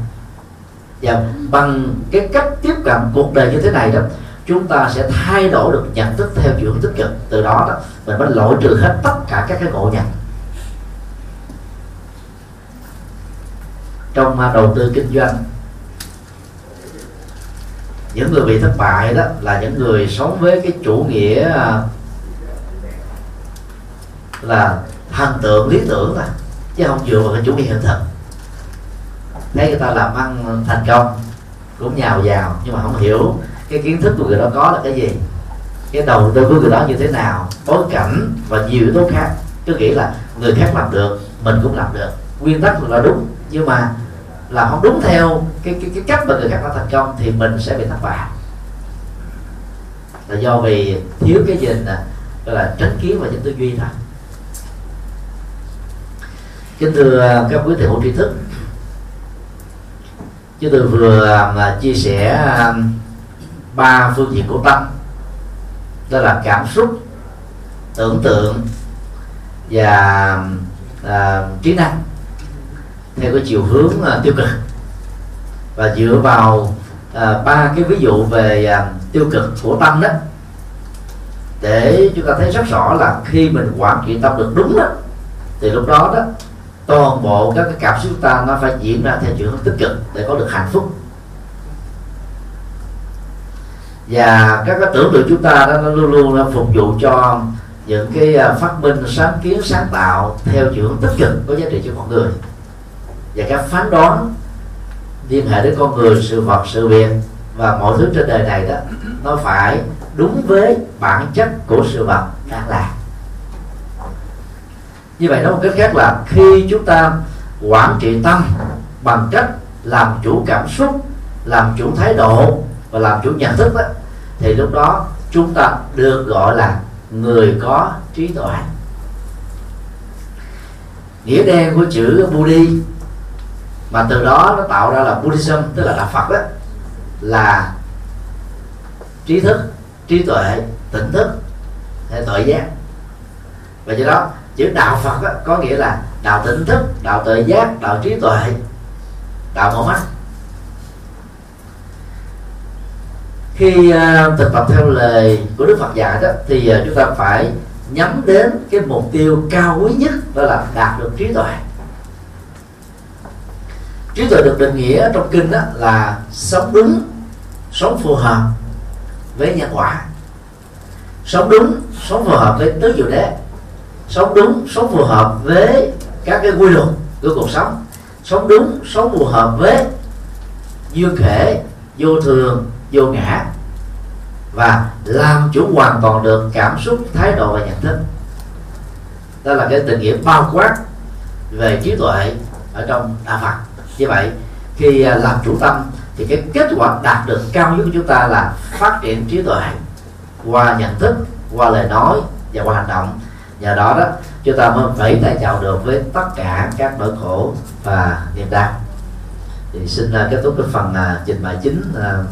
và bằng cái cách tiếp cận cuộc đời như thế này đó, chúng ta sẽ thay đổi được nhận thức theo chiều hướng tích cực. Từ đó đó, mình mới loại trừ hết tất cả các cái ngộ nhận. Trong đầu tư kinh doanh, những người bị thất bại đó là những người sống với cái chủ nghĩa à, là thần tượng, lý tưởng mà chứ không dựa vào cái chủ nghĩa hiện thực thấy người ta làm ăn thành công cũng nhào vào nhưng mà không hiểu cái kiến thức của người đó có là cái gì. Cái đầu tư của người đó như thế nào bối cảnh và nhiều yếu tố khác. Cứ nghĩ là người khác làm được mình cũng làm được. Nguyên tắc là đúng nhưng mà làm không đúng theo cái cái, cái cách mà người khác đã thành công thì mình sẽ bị thất bại. Là do vì thiếu cái gì nè gọi là tránh kiến và những tư duy thôi. Kính thưa à, các quý thầy hữu tri thức chứ tôi vừa à, chia sẻ um, ba phương diện của tâm. Đó là cảm xúc tưởng tượng và à, trí năng theo cái chiều hướng à, tiêu cực. Và dựa vào à, ba cái ví dụ về à, tiêu cực của tâm đó để chúng ta thấy rất rõ là khi mình quản trị tâm được đúng đó thì lúc đó đó toàn bộ các cái cảm xúc của ta nó phải diễn ra theo chiều hướng tích cực để có được hạnh phúc. Và các cái tưởng tượng chúng ta đó, nó luôn luôn nó phục vụ cho những cái à, phát minh, sáng kiến, sáng tạo theo chiều hướng tích cực có giá trị cho con người. Và các phán đoán liên hệ đến con người, sự vật, sự việc và mọi thứ trên đời này đó, nó phải đúng với bản chất của sự vật đang là như vậy nói một cách khác là khi chúng ta quản trị tâm bằng cách làm chủ cảm xúc làm chủ thái độ và làm chủ nhận thức đó, thì lúc đó chúng ta được gọi là người có trí tuệ. Nghĩa đen của chữ Budi mà từ đó nó tạo ra là Buddhism tức là đạo Phật đó là trí thức trí tuệ tỉnh thức hay tuệ giác. Và do đó chữ đạo Phật đó, có nghĩa là đạo tỉnh thức đạo tự giác đạo trí tuệ đạo mở mắt. Khi uh, thực tập theo lời của Đức Phật dạy đó thì uh, chúng ta phải nhắm đến cái mục tiêu cao quý nhất đó là đạt được trí tuệ. Trí tuệ được định nghĩa trong kinh đó là sống đúng sống phù hợp với nhân quả. Sống đúng sống phù hợp với tứ diệu đế sống đúng, sống phù hợp với các cái quy luật của cuộc sống. Sống đúng, sống phù hợp với duyên thể, vô thường, vô ngã. Và làm chủ hoàn toàn được cảm xúc, thái độ và nhận thức. Đó là cái tình nghĩa bao quát về trí tuệ ở trong đạo Phật. Như vậy, khi à, làm chủ tâm, thì cái kết quả đạt được cao nhất của chúng ta là phát triển trí tuệ qua nhận thức, qua lời nói và qua hành động nhờ đó đó chúng ta mới vẫy tay chào được với tất cả các nỗi khổ và niềm đau. Thì xin à, kết thúc cái phần à, trình bày chính uh,